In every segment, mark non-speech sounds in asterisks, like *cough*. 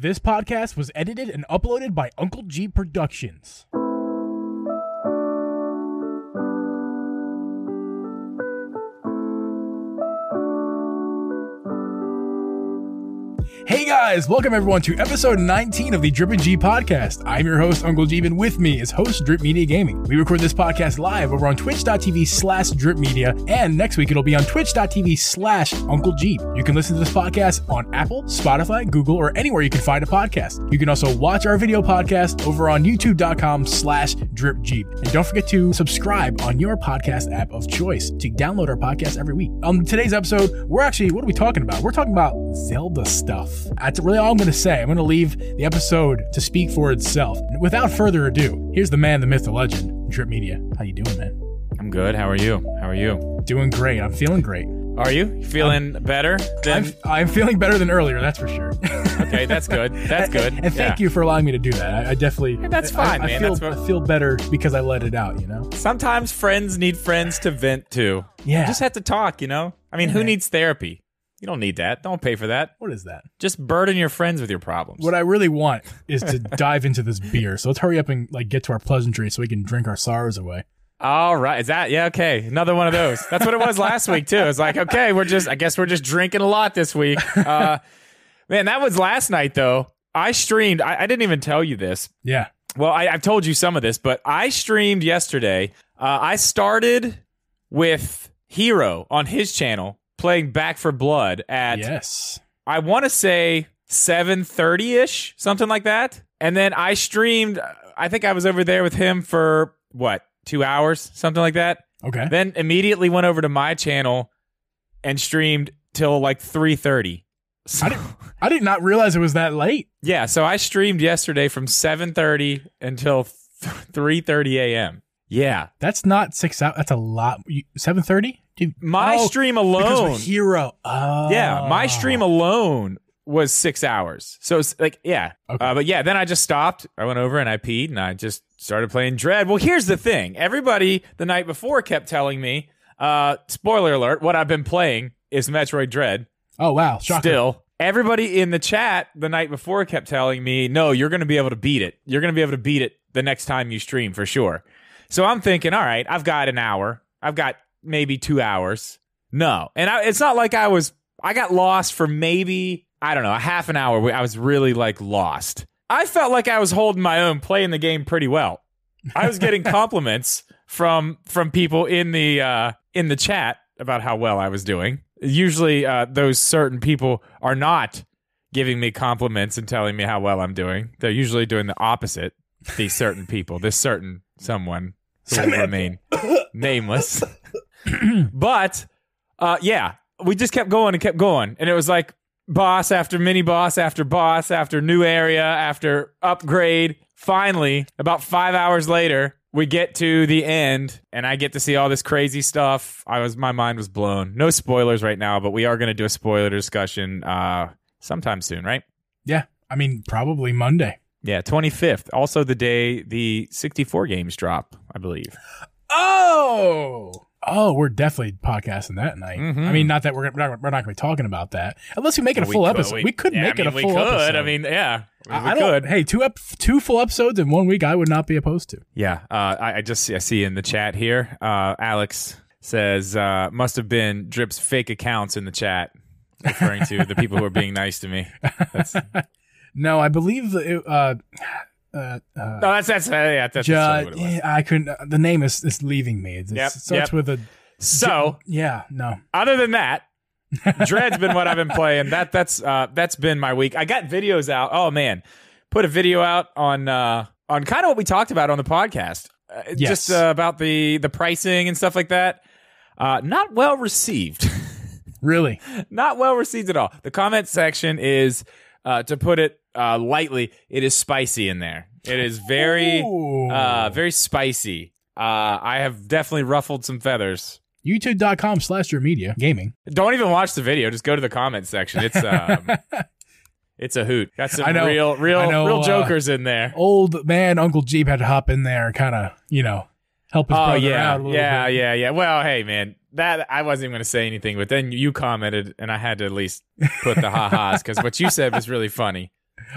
This podcast was edited and uploaded by Uncle Geeb Productions. Hey guys, welcome everyone to episode 19 of the Drip and Geeb podcast. I'm your host, Uncle Geeb, and with me is host Drip Media Gaming. We record this podcast live over on twitch.tv slash drip media, and next week it'll be on twitch.tv slash Uncle Geeb. You can listen to this podcast on Apple, Spotify, Google, or anywhere you can find a podcast. You can also watch our video podcast over on youtube.com slash drip geeb. And don't forget to subscribe on your podcast app of choice to download our podcast every week. On today's episode, we're actually, what are we talking about? We're talking about Zelda stuff. That's really all I'm going to say. I'm going to leave the episode to speak for itself. Without further ado, here's the man, the myth, the legend, Drip Media. How you doing, man? I'm good. How are you? How are you? Doing great. I'm feeling great. Are you feeling better? Than... I'm, I'm feeling better than earlier. That's for sure. *laughs* okay, that's good. That's good. and, and thank yeah. you for allowing me to do that. I, I definitely. Yeah, that's fine, I, man. I feel, what... I feel better because I let it out. You know. Sometimes friends need friends to vent to. Yeah. You just have to talk. You know. I mean, yeah. who needs therapy? You don't need that. Don't pay for that. What is that? Just burden your friends with your problems. What I really want is to *laughs* dive into this beer. So let's hurry up and like get to our pleasantry so we can drink our sorrows away. All right. Is that yeah, okay. Another one of those. That's what it was last week too. It's like, okay, we're just I guess we're just drinking a lot this week. Uh man, that was last night though. I streamed, I, I didn't even tell you this. Yeah. Well, I, have told you some of this, but I streamed yesterday. Uh, I started with Hero on his channel playing Back 4 Blood at yes, I want to say seven thirty ish, something like that. And then I streamed. I think I was over there with him for what two hours, something like that. Okay. Then immediately went over to my channel and streamed till like three thirty. So, I, did, I did not realize it was that late. Yeah, so I streamed yesterday from seven thirty until three thirty a.m. Yeah, that's not six hours. That's a lot. Seven thirty. My oh, stream alone, Hero. Oh. Yeah, my stream alone was six hours. So it's like, yeah. Okay. Uh, but yeah, then I just stopped. I went over and I peed and I just started playing Dread. Well, here's the thing. Everybody the night before kept telling me, uh, spoiler alert, what I've been playing is Metroid Dread. Oh, wow. Shocker. Still. Everybody in the chat the night before kept telling me, no, you're going to be able to beat it. You're going to be able to beat it the next time you stream for sure. So I'm thinking, all right, I've got an hour. I've got maybe two hours. No. And I, it's not like I was, I got lost for maybe, I don't know, a half an hour. I was really like lost. I felt like I was holding my own, playing the game pretty well. I was getting *laughs* compliments from from people in the uh, in the chat about how well I was doing. Usually, uh, those certain people are not giving me compliments and telling me how well I'm doing. They're usually doing the opposite. These certain people, this certain someone who will remain nameless. *laughs* *clears throat* but uh, yeah, we just kept going and kept going, and it was like boss after mini boss after boss after new area after upgrade. Finally, about five hours later, we get to the end, and I get to see all this crazy stuff. I was my mind was blown. No spoilers right now, but we are going to do a spoiler discussion uh, sometime soon, right? Yeah, I mean probably Monday. Yeah, 25th. Also the day the 64 games drop, I believe. Oh. Oh, we're definitely podcasting that night. Mm-hmm. I mean, not that we're we're not, we're not going to be talking about that unless we make it a we full could, episode. We, we could yeah, make I mean, it a full we could. episode. I mean, yeah, we, I, could. Hey, two ep- two full episodes in one week, I would not be opposed to. Yeah, uh, I, I, just I see in the chat here, uh, Alex says uh, must have been Drip's fake accounts in the chat, referring to the people who are being nice to me. *laughs* no, I believe it, uh, uh, no, that's that's uh, yeah, that's, ju- yeah, I couldn't. Uh, the name is is leaving me. It's, yep, it starts yep. with a. So ju- yeah, no. Other than that, *laughs* Dread's been what I've been playing. That that's uh that's been my week. I got videos out. Oh man, put a video out on uh on kind of what we talked about on the podcast. Uh, Yes. Just uh, about the the pricing and stuff like that. Uh, not well received. *laughs* Really? not well received at all. The comment section is, uh, to put it uh, lightly, it is spicy in there. It is very, uh, very spicy. Uh, I have definitely ruffled some feathers. YouTube.com slash your media gaming. Don't even watch the video. Just go to the comment section. It's um, *laughs* it's a hoot. Got some I know- real, real, know, real uh, jokers in there. Old man Uncle Geeb had to hop in there and kind of, you know, help his Oh brother yeah, out a little yeah, bit. yeah, yeah. Well, hey man, that I wasn't even going to say anything, but then you commented, and I had to at least put the ha ha's because what you said was really funny.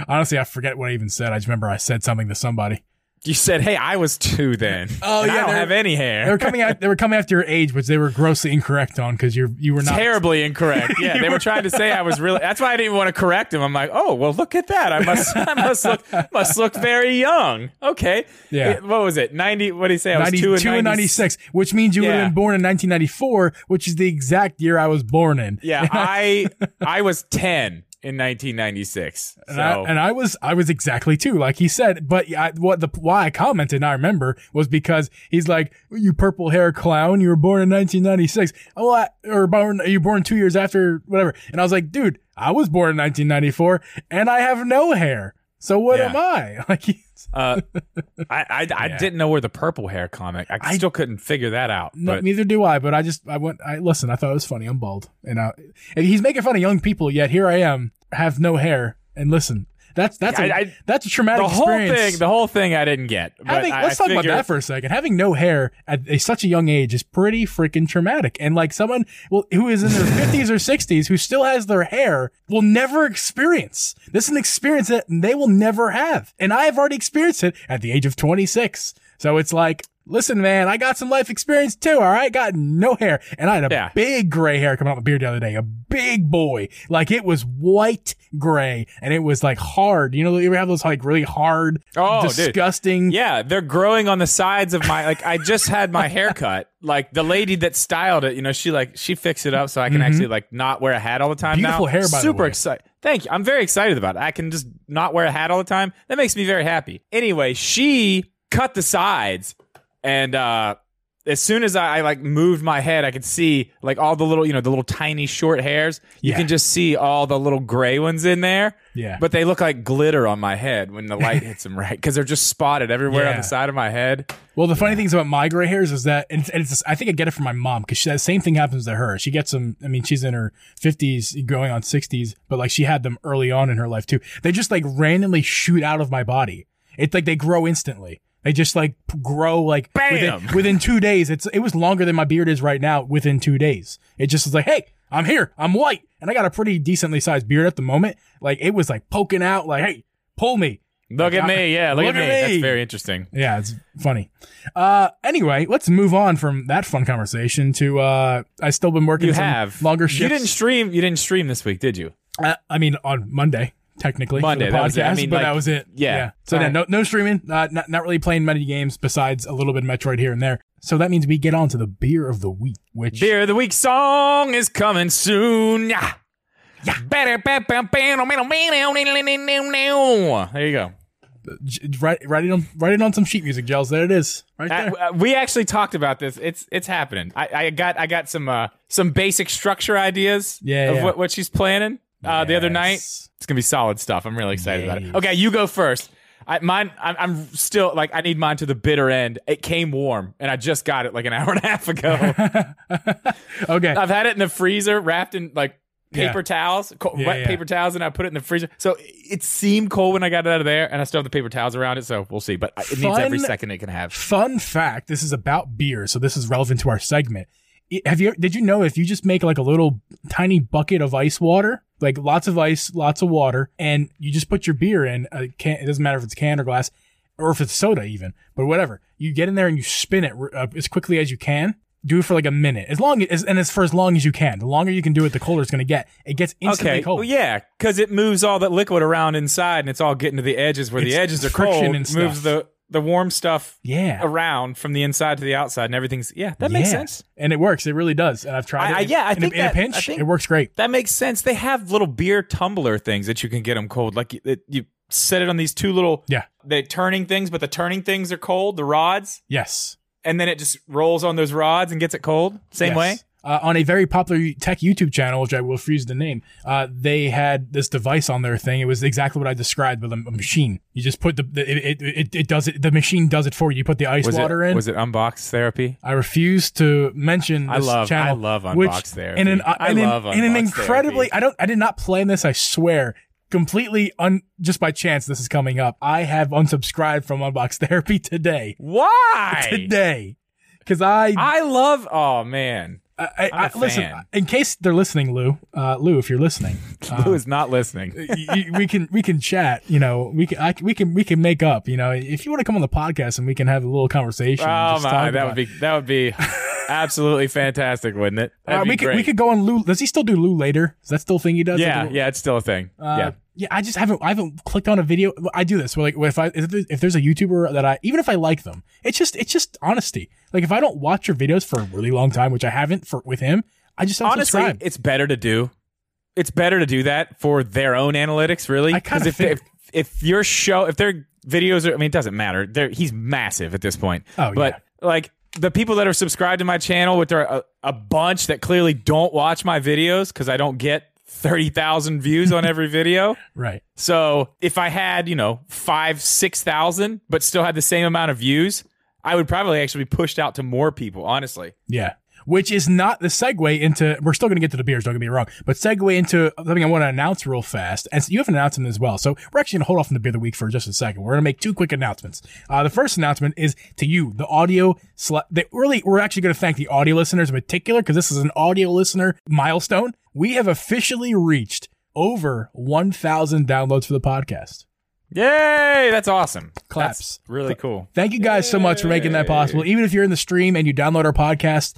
Honestly, I forget what I even said. I just remember I said something to somebody. You said, "Hey, I was two then." *laughs* Oh, And I don't have any hair. They were coming out. They were coming after your age, which they were grossly incorrect on because you're you were not. Terribly incorrect. *laughs* Yeah, they were trying to say I was really. That's why I didn't even want to correct him. I'm like, oh well, look at that. I must, *laughs* I must look, must look very young. Okay. Yeah. It- what was it? Ninety. What did he say? I was 92 two and 96, which means you would have been born in 1994, which is the exact year I was born in. Yeah, I, I was ten in 1996. And, So I, and I was I was exactly two, like he said. But I, what the why I commented, and I remember, was because he's like, "You purple hair clown, you were born in 1996. Oh, I, or born are you born two years after whatever." And I was like, "Dude, I was born in 1994, and I have no hair. So what Yeah. am I?" *laughs* Like, he's, uh, *laughs* I, I, I Yeah. didn't know where the purple hair comic. I, I- still couldn't figure that out. no, but neither do I. But I just I went. I listen. I thought it was funny. I'm bald, and, I, and he's making fun of young people. Yet here I am, have no hair, and listen. That's that's a I- I- that's a traumatic the whole experience. thing, the whole thing, I didn't get. Having, I- let's talk about that for a second. Having no hair at a, such a young age is pretty freaking traumatic. And like someone well, who is in their *laughs* 50s or 60s who still has their hair will never experience. This is an experience that they will never have. And I have already experienced it at the age of 26. So it's like, listen, man, I got some life experience too. All right. Got no hair. And I had a Yeah. big gray hair coming out my beard the other day. A big boy. Like it was white gray and it was like hard. You know, you ever have those like really hard, Oh, dude. disgusting. Yeah, they're growing on the sides of my like I just had my haircut. *laughs* Like the lady that styled it, you know, she like she fixed it up so I can actually like not wear a hat all the time Mm-hmm. Beautiful now. hair, by the way. Super excited. Thank you. I'm very excited about it. I can just not wear a hat all the time. That makes me very happy. Anyway, she cut the sides and uh as soon as I, I like moved my head, I could see like all the little, you know, the little tiny short hairs. You Yeah. can just see all the little gray ones in there. Yeah. But they look like glitter on my head when the light *laughs* hits them right because they're just spotted everywhere on the side of my head. Well, the funny things about my gray hairs is that, and it's, and it's I think I get it from my mom because that same thing happens to her. She gets them. I mean, she's in her fifties, going on sixties, but like she had them early on in her life too. They just like randomly shoot out of my body. It's like they grow instantly. They just like grow like Bam! within, *laughs* within two days. It's it was longer than my beard is right now. Within two days, it just was like, hey, I'm here. I'm white, and I got a pretty decently sized beard at the moment. Like it was like poking out. Like, hey, pull me. Look at me. Yeah, look, Look at me. at me. That's very interesting. Yeah, it's funny. Uh, anyway, let's move on from that fun conversation to uh, I still been working You have longer shifts. You didn't stream. You didn't stream this week, did you? uh, I mean, on Monday, technically, Monday, for the that was. I podcast, mean, but like, that was it. yeah. So All then, right. no, no streaming. Uh, not not really playing many games besides a little bit of Metroid here and there. So that means we get on to the beer of the week, which Beer of the week song is coming soon. Yeah. Yeah. There you go. write write it on write it on some sheet music, gels. There it is, right there. Uh, uh, we actually talked about this. It's it's happening. I, I got I got some uh, some basic structure ideas Yeah, of yeah. what, what she's planning uh, the other night. It's gonna be solid stuff. I'm really excited about it. Okay, you go first. I, mine, I'm, I'm still like I need mine to the bitter end. It came warm, and I just got it like an *laughs* hour and a half ago. *laughs* Okay, I've had it in the freezer, wrapped in like paper Yeah. towels, co- Yeah, wet yeah. paper towels, and I put it in the freezer. So it seemed cold when I got it out of there, and I still have the paper towels around it. So we'll see. But it needs every second it can have. Fun fact: This is about beer, so this is relevant to our segment. Have you? Did you know if you just make like a little tiny bucket of ice water, like lots of ice, lots of water, and you just put your beer in a can? It doesn't matter if it's can or glass, or if it's soda even, but whatever. You get in there and you spin it uh, as quickly as you can. Do it for like a minute, as long as and as for as long as you can. The longer you can do it, the colder it's going to get. It gets instantly Okay, cold. well, yeah, because it moves all that liquid around inside, and it's all getting to the edges where the edges are cold. and moves the the warm stuff Yeah. around from the inside to the outside, and everything's yeah. That makes Yeah. sense. and it works. It really does. And I've tried I- it. I- yeah, I in, a- think in a pinch, think- it works great. That makes sense. They have little beer tumbler things that you can get them cold. Like you, it, you set it on these two little Yeah. the turning things, but the turning things are cold, the rods, Yes. and then it just rolls on those rods and gets it cold. Same Yes. way. Uh, on a very popular tech YouTube channel, which I will freeze the name, uh, they had this device on their thing. It was exactly what I described but a, a machine. You just put the, the it, it, it, it does it. The machine does it for you. You put the ice Was water it in. was it unbox therapy? I refuse to mention this I love- channel. I love which, Unbox Therapy. In an, uh, I in an- love in an incredibly. Therapy. I don't. I did not plan this. I swear. Completely un. Just by chance, this is coming up. I have unsubscribed from Unbox *laughs* Therapy today. Why? Today, because I I love. Oh man, I, I, I'm a I- listen, in case they're listening, Lou, uh, Lou, if you're listening, *laughs* Lou is not listening. we can we can chat. You know, we can I, we can we can make up. You know, if you want to come on the podcast and we can have a little conversation. Oh my, that would be that would be absolutely fantastic, wouldn't it? Uh, we be could great. we could go on Lou. Does he still do Lou later? Is that still a thing he does? yeah, yeah, it's still a thing. Uh, yeah. Yeah. I just haven't. I haven't clicked on a video. I do this. Where like, if I if there's, if there's a YouTuber that I even if I like them, it's just it's just honesty. Like if I don't watch your videos for a really long time, which I haven't for with him, I just Honestly, subscribe. it's better to do. It's better to do that for their own analytics, really. Because if, if if your show, if their videos are, I mean, it doesn't matter. They're, he's massive at this point. Oh, but like the people that are subscribed to my channel, with there are a, a bunch that clearly don't watch my videos because I don't get thirty thousand views on every *laughs* video. Right. So if I had, you know, five, six thousand, but still had the same amount of views, I would probably actually be pushed out to more people, honestly. Yeah. Which is not the segue into, we're still going to get to the beers, don't get me wrong, but segue into something I want to announce real fast. And so you have an announcement as well. So we're actually going to hold off on the beer of the week for just a second. We're going to make two quick announcements. Uh, the first announcement is to you, the audio, sla- they really, we're actually going to thank the audio listeners in particular because this is an audio listener milestone. We have officially reached over 1,000 downloads for the podcast. Yay! That's awesome. Claps. That's really cool. Thank you guys so much for making that possible. Even if you're in the stream and you download our podcast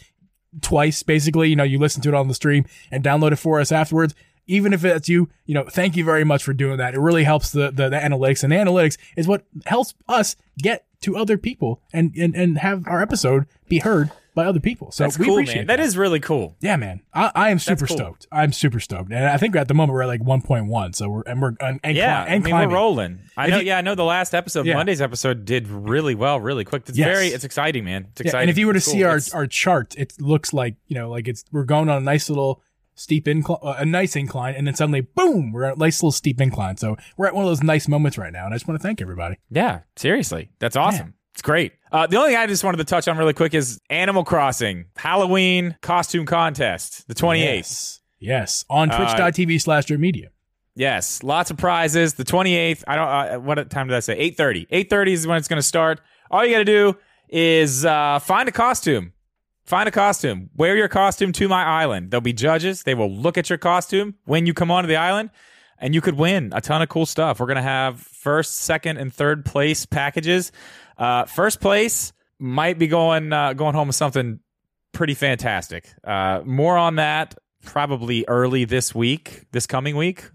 twice, basically, you know, you listen to it on the stream and download it for us afterwards. Even if that's you, you know, thank you very much for doing that. It really helps the, the, the analytics and the analytics is what helps us get to other people and, and, and have our episode be heard by other people. So That's we cool, appreciate man. That is really cool. yeah, man. I, I am super cool. stoked. I'm super stoked. And I think at the moment we're at like 1.1. So we're, and we're, and, and, Yeah, cli- I and mean, climbing. we're rolling. I If know. you- yeah, I know. The last episode, Yeah. Monday's episode, did really well, really quick. It's Yes. very, it's exciting, man. It's Yeah, exciting. and if you were to It's see cool. our, It's- our chart, it looks like you know, like it's we're going on a nice little steep incline, uh, a nice incline, and then suddenly, boom, we're at a nice little steep incline. So we're at one of those nice moments right now, and I just want to thank everybody. yeah, seriously, that's awesome. It's great. Uh, the only thing I just wanted to touch on really quick is Animal Crossing Halloween costume contest, the twenty eighth. Yes, yes, on Uh, Twitch.tv slash Media. Yes, lots of prizes. The 28th, I don't uh, what time did I say? 8:30. 8:30 is when it's going to start. All you got to do is uh, find a costume. Find a costume. Wear your costume to my island. There'll be judges. They will look at your costume when you come onto the island and you could win a ton of cool stuff. We're going to have first, second and third place packages. Uh, first place might be going uh, going home with something pretty fantastic. Uh, more on that probably early this week, this coming week.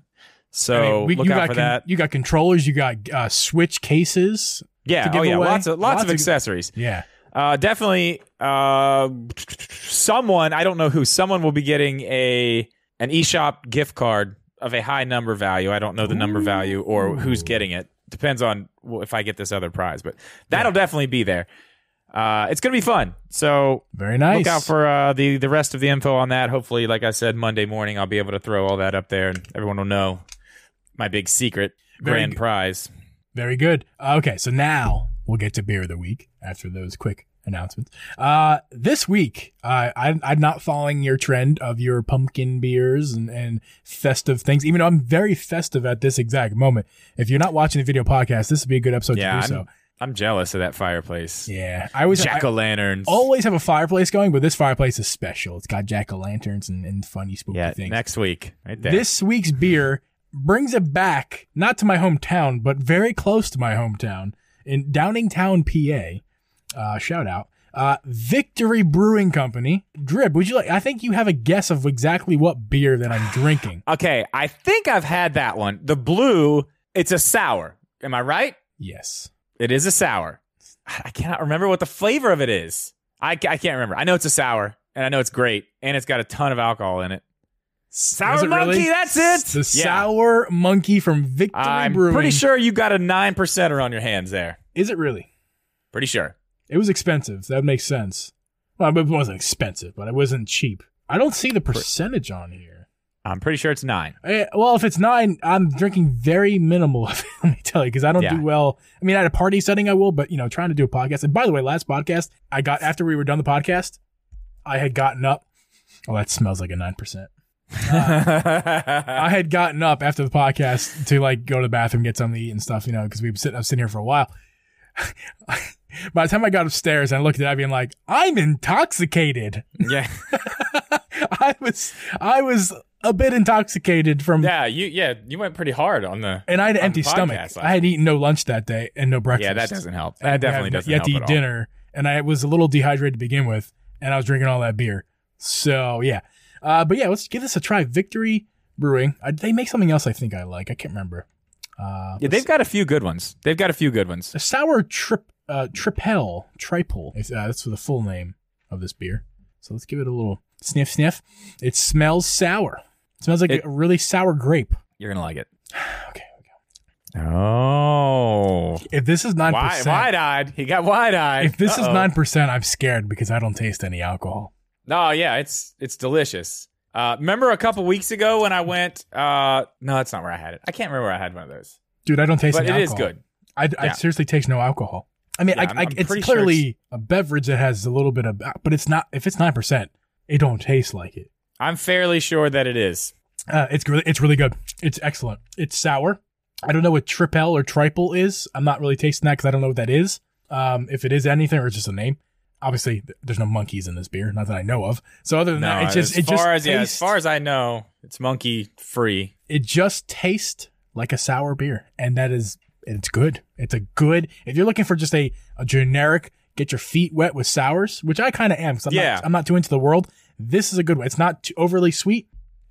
So I mean, we- look you out got for con- that. You got controllers. You got uh, Switch cases. Yeah, oh yeah, away. lots of lots, Lots of of- accessories. Yeah, Uh, definitely, uh, someone I don't know who. Someone will be getting a an eShop gift card of a high number value. I don't know the number value or who's getting it. Depends on if I get this other prize, but that'll definitely be there. Uh, it's gonna be fun. So very nice. look out for uh, the the rest of the info on that. Hopefully, like I said, Monday morning I'll be able to throw all that up there, and everyone will know my big secret Very grand good. prize. Very good. Okay, so now we'll get to beer of the week after those quick announcements. Uh, this week, uh, I, I'm not following your trend of your pumpkin beers and, and festive things, even though I'm very festive at this exact moment. If you're not watching the video podcast, this would be a good episode Yeah, to do I'm, so. I'm jealous of that fireplace. Yeah, I was Jack o' lanterns. always have a fireplace going, but this fireplace is special. It's got jack o' lanterns and, and funny spooky Yeah, things. next week. Right there. This week's beer brings it back, not to my hometown, but very close to my hometown in Downingtown, PA. Uh, shout out. Uh, Victory Brewing Company. Drip, would you like? I think you have a guess of exactly what beer that I'm drinking. *sighs* okay, I think I've had that one. The blue, it's a sour. Am I right? Yes. It is a sour. I cannot remember what the flavor of it is. I, I can't remember. I know it's a sour, and I know it's great, and it's got a ton of alcohol in it. Sour it really? Monkey, that's it. The Yeah. Sour Monkey from Victory Brewing. I'm Brewing. pretty sure you got a nine percenter on your hands there. Is it really? Pretty sure. It was expensive. That makes sense. Well, it wasn't expensive, but it wasn't cheap. I don't see the percentage on here. I'm pretty sure it's nine. Eh, well, if it's nine, I'm drinking very minimal. of it, *laughs* Let me tell you, because I don't Yeah. do well. I mean, at a party setting, I will, but you know, trying to do a podcast. And by the way, last podcast, I got after we were done the podcast, I had gotten up. Oh, that smells like a nine percent. *laughs* I had gotten up after the podcast to like go to the bathroom, get something to eat and stuff, you know, because we've sitting, I was sitting here for a while. *laughs* By the time I got upstairs, and I looked at Abby and like, I'm intoxicated. yeah. *laughs* I was I was a bit intoxicated from Yeah, you yeah you went pretty hard on the. and I had an empty stomach. I had eaten no lunch that day and no breakfast. Yeah, that doesn't help. That definitely doesn't yet help to eat dinner, and I was a little dehydrated to begin with, and I was drinking all that beer. So yeah, uh, but yeah, let's give this a try. Victory Brewing. I, they make something else. I think I like. I can't remember. Uh, Yeah, they've got a few good ones. They've got a few good ones. a sour trip uh, tripel triple. If, uh, that's the full name of this beer. So let's give it a little sniff sniff. It smells sour. It smells like It- a really sour grape. You're gonna like it. *sighs* Okay. Oh, If this is nine wide, percent, wide-eyed. He got wide-eyed. if this is Uh-oh. nine percent, I'm scared because I don't taste any alcohol. Oh yeah, it's it's delicious. Uh, remember a couple weeks ago when I went? Uh, no, that's not where I had it. I can't remember where I had one of those, Dude, I don't taste but it is alcohol. good. I, I seriously taste no alcohol. I mean, Yeah, I, I'm- I, I'm it's pretty sure clearly a beverage that has a little bit of, but it's not. If it's nine percent, it don't taste like it. I'm fairly sure that it is. Uh, it's really, it's really good. It's excellent. It's sour. I don't know what tripel or triple is. I'm not really tasting that because I don't know what that is. Um, if it is anything or it's just a name. Obviously, there's no monkeys in this beer, not that I know of. So other than No, that, it just as it far just as yeah, as far as I know, it's monkey free. it just tastes like a sour beer, and that is it's good. It's a good. If you're looking for just a a generic get your feet wet with sours, which I kind of am, because I'm Yeah. not I'm not too into the world. This is a good one. It's not too overly sweet,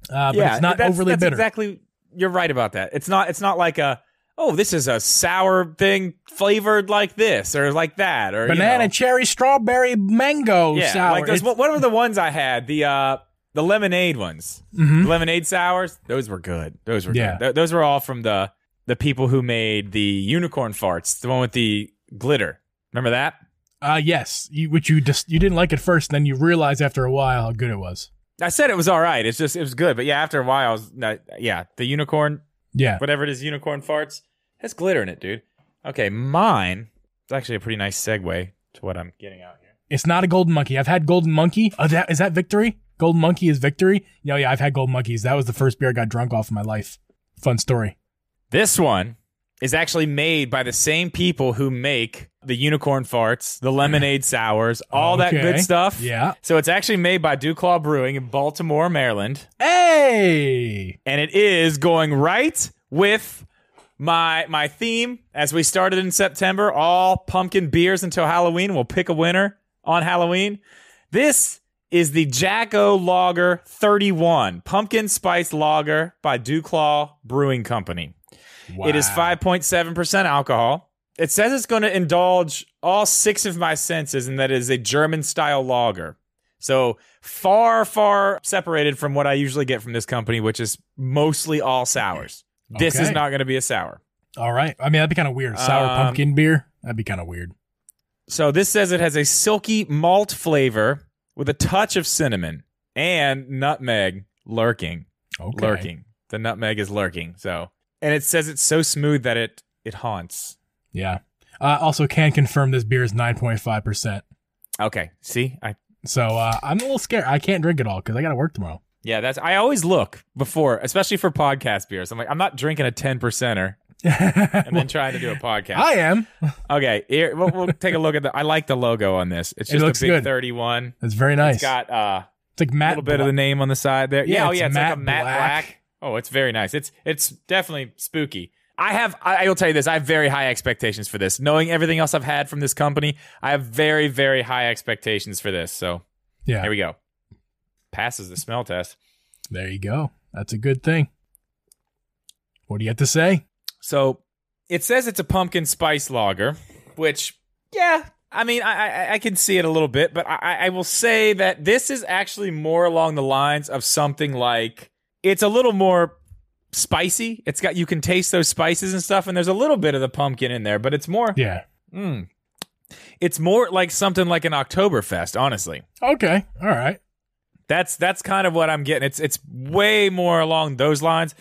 uh, but it's not that's, overly that's bitter. Exactly, you're right about that. It's not. It's not like a oh, this is a sour thing flavored like this or like that or you Banana, know. cherry, strawberry, mango yeah, sour. like those. What, what were the ones I had? The uh, the lemonade ones, Mhm. The lemonade sours. Those were good. Those were Yeah. good. Th- those were all from the the people who made the unicorn farts, the one with the glitter. Remember that? Uh, yes, you, which you just you didn't like at first, then you realize after a while how good it was. I said it was all right. It's just it was good, but yeah, after a while, I was no, yeah, the unicorn, Yeah, whatever it is, unicorn farts has glitter in it, dude. Okay, mine. It's actually a pretty nice segue to what I'm getting out here. it's not a golden monkey. I've had golden monkey. Oh, that is that victory? Golden monkey is victory. Yeah, yeah, I've had golden monkeys. That was the first beer I got drunk off in my life. Fun story. This one is actually made by the same people who make the unicorn farts, the lemonade *laughs* sours, all that Okay. good stuff. Yeah. So it's actually made by DuClaw Brewing in Baltimore, Maryland, Hey. and it is going right with my my theme as we started in September, all pumpkin beers until Halloween. We'll pick a winner on Halloween. This is the Jacko Lager 31 Pumpkin Spice Lager by DuClaw Brewing Company. It is Wow. 5.7% alcohol. It says it's going to indulge all six of my senses, and that is a German style lager. So far, far separated from what I usually get from this company, which is mostly all sours. This is not going to be a sour. All right. I mean, that'd be kind of weird. Sour Um, pumpkin beer. That'd be kind of weird. So this says it has a silky malt flavor with a touch of cinnamon and nutmeg lurking. Okay. Lurking. The nutmeg is lurking. So, and it says it's so smooth that it it haunts. Yeah. Uh, also, can confirm this beer is nine point five percent. Okay. See, I So uh, I'm a little scared. I can't drink it all because I got to work tomorrow. Yeah, that's. I always look before, especially for podcast beers. I'm like, I'm not drinking a ten percenter *laughs* and then trying to do a podcast. I am. *laughs* okay, here, we'll, we'll take a look at the. I like the logo on this. It's It just looks a big good. thirty-one. It's very nice. It's got uh, it's like a little bit of the name on the side there. Yeah, Yeah, oh it's yeah, it's like a matte matte black. black. Oh, it's very nice. It's it's definitely spooky. I have. I, will tell you this. I have very high expectations for this. Knowing everything else I've had from this company, I have very very high expectations for this. So Yeah. here we go. Passes the smell test. There you go. That's a good thing. What do you have to say? So it says it's a pumpkin spice lager, which, yeah, I mean, I, I, I can see it a little bit, but I, I will say that this is actually more along the lines of something like it's a little more spicy. It's got you can taste those spices and stuff, and there's a little bit of the pumpkin in there, but it's more, Yeah. mm, it's more like something like an Oktoberfest, honestly. Okay. All right. That's that's kind of what I'm getting. It's it's way more along those lines.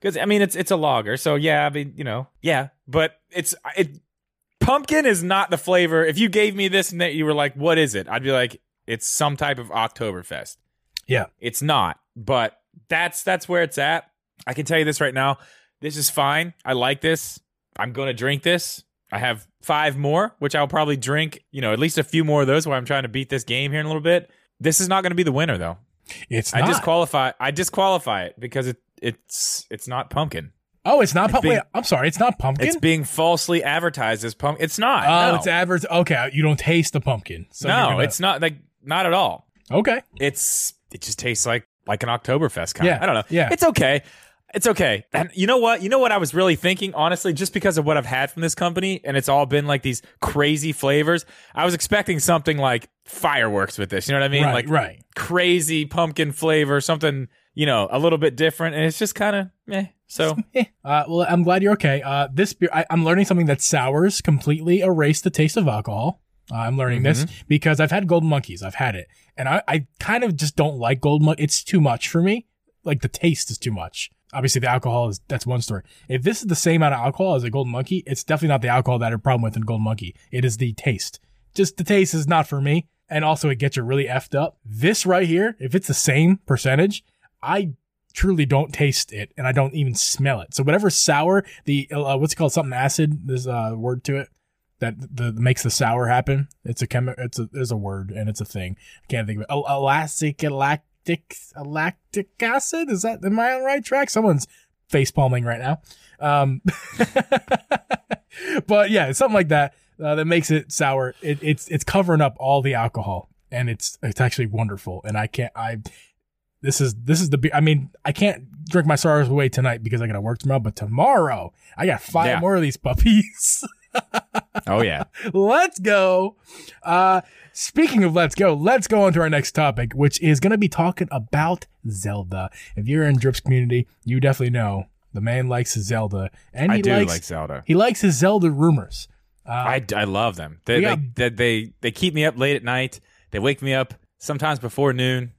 Because I mean, it's it's a lager, so yeah. I mean, you know, yeah. But it's it. Pumpkin is not the flavor. If you gave me this and that you were like, "What is it?" I'd be like, "It's some type of Oktoberfest." Yeah. It's not, but that's that's where it's at. I can tell you this right now. This is fine. I like this. I'm going to drink this. I have five more, which I'll probably drink. You know, at least a few more of those while I'm trying to beat this game here in a little bit. This is not going to be the winner, though. It's I not. disqualify. I disqualify it because it it's it's not pumpkin. oh, it's not pumpkin. I'm sorry. It's not pumpkin. It's being falsely advertised as pumpkin. It's not. oh, no, it's advert. Okay, you don't taste the pumpkin. So no, gonna- it's not like not at all. okay. It's it just tastes like like an Oktoberfest kind. Yeah, I don't know. yeah. it's okay. It's okay. And you know what? You know what I was really thinking, honestly, just because of what I've had from this company, and it's all been like these crazy flavors. I was expecting something like fireworks with this. You know what I mean? right, like right. crazy pumpkin flavor, something you know a little bit different, and it's just kind of meh. So *laughs* Uh, well, I'm glad you're okay. Uh, this beer, I, I'm learning something that sours completely erase the taste of alcohol. Uh, I'm learning this Mm-hmm. because I've had Golden Monkeys. I've had it, and I, I kind of just don't like Golden Monkey. It's too much for me. Like the taste is too much. Obviously, the alcohol is that's one story. If this is the same amount of alcohol as a Golden Monkey, it's definitely not the alcohol that I have a problem with in Golden Monkey. It is the taste. Just the taste is not for me, and also it gets you really effed up. This right here, if it's the same percentage, I truly don't taste it and I don't even smell it. So whatever sour, the uh, what's it called, something acid. There's a word to it that the, makes the sour happen. It's a chemi- It's a there's a word and it's a thing. I can't think of it. El- elastic, lactic, lactic acid. Is that am I on the right track? Someone's face palming right now. Um, *laughs* but yeah, something like that uh, that makes it sour. It, it's it's covering up all the alcohol and it's it's actually wonderful. And I can't I this is this is the be- I mean I can't drink my sorrows away tonight because I got to work tomorrow. But tomorrow I got five Yeah. more of these puppies. *laughs* oh yeah, *laughs* let's go. Uh, speaking of let's go, let's go on to our next topic, which is going to be talking about Zelda. If you're in Drips community, you definitely know the man likes his Zelda, and he I do likes like Zelda. he likes his Zelda rumors. Uh, I, I love them. They, they, they they they keep me up late at night. They wake me up sometimes before noon.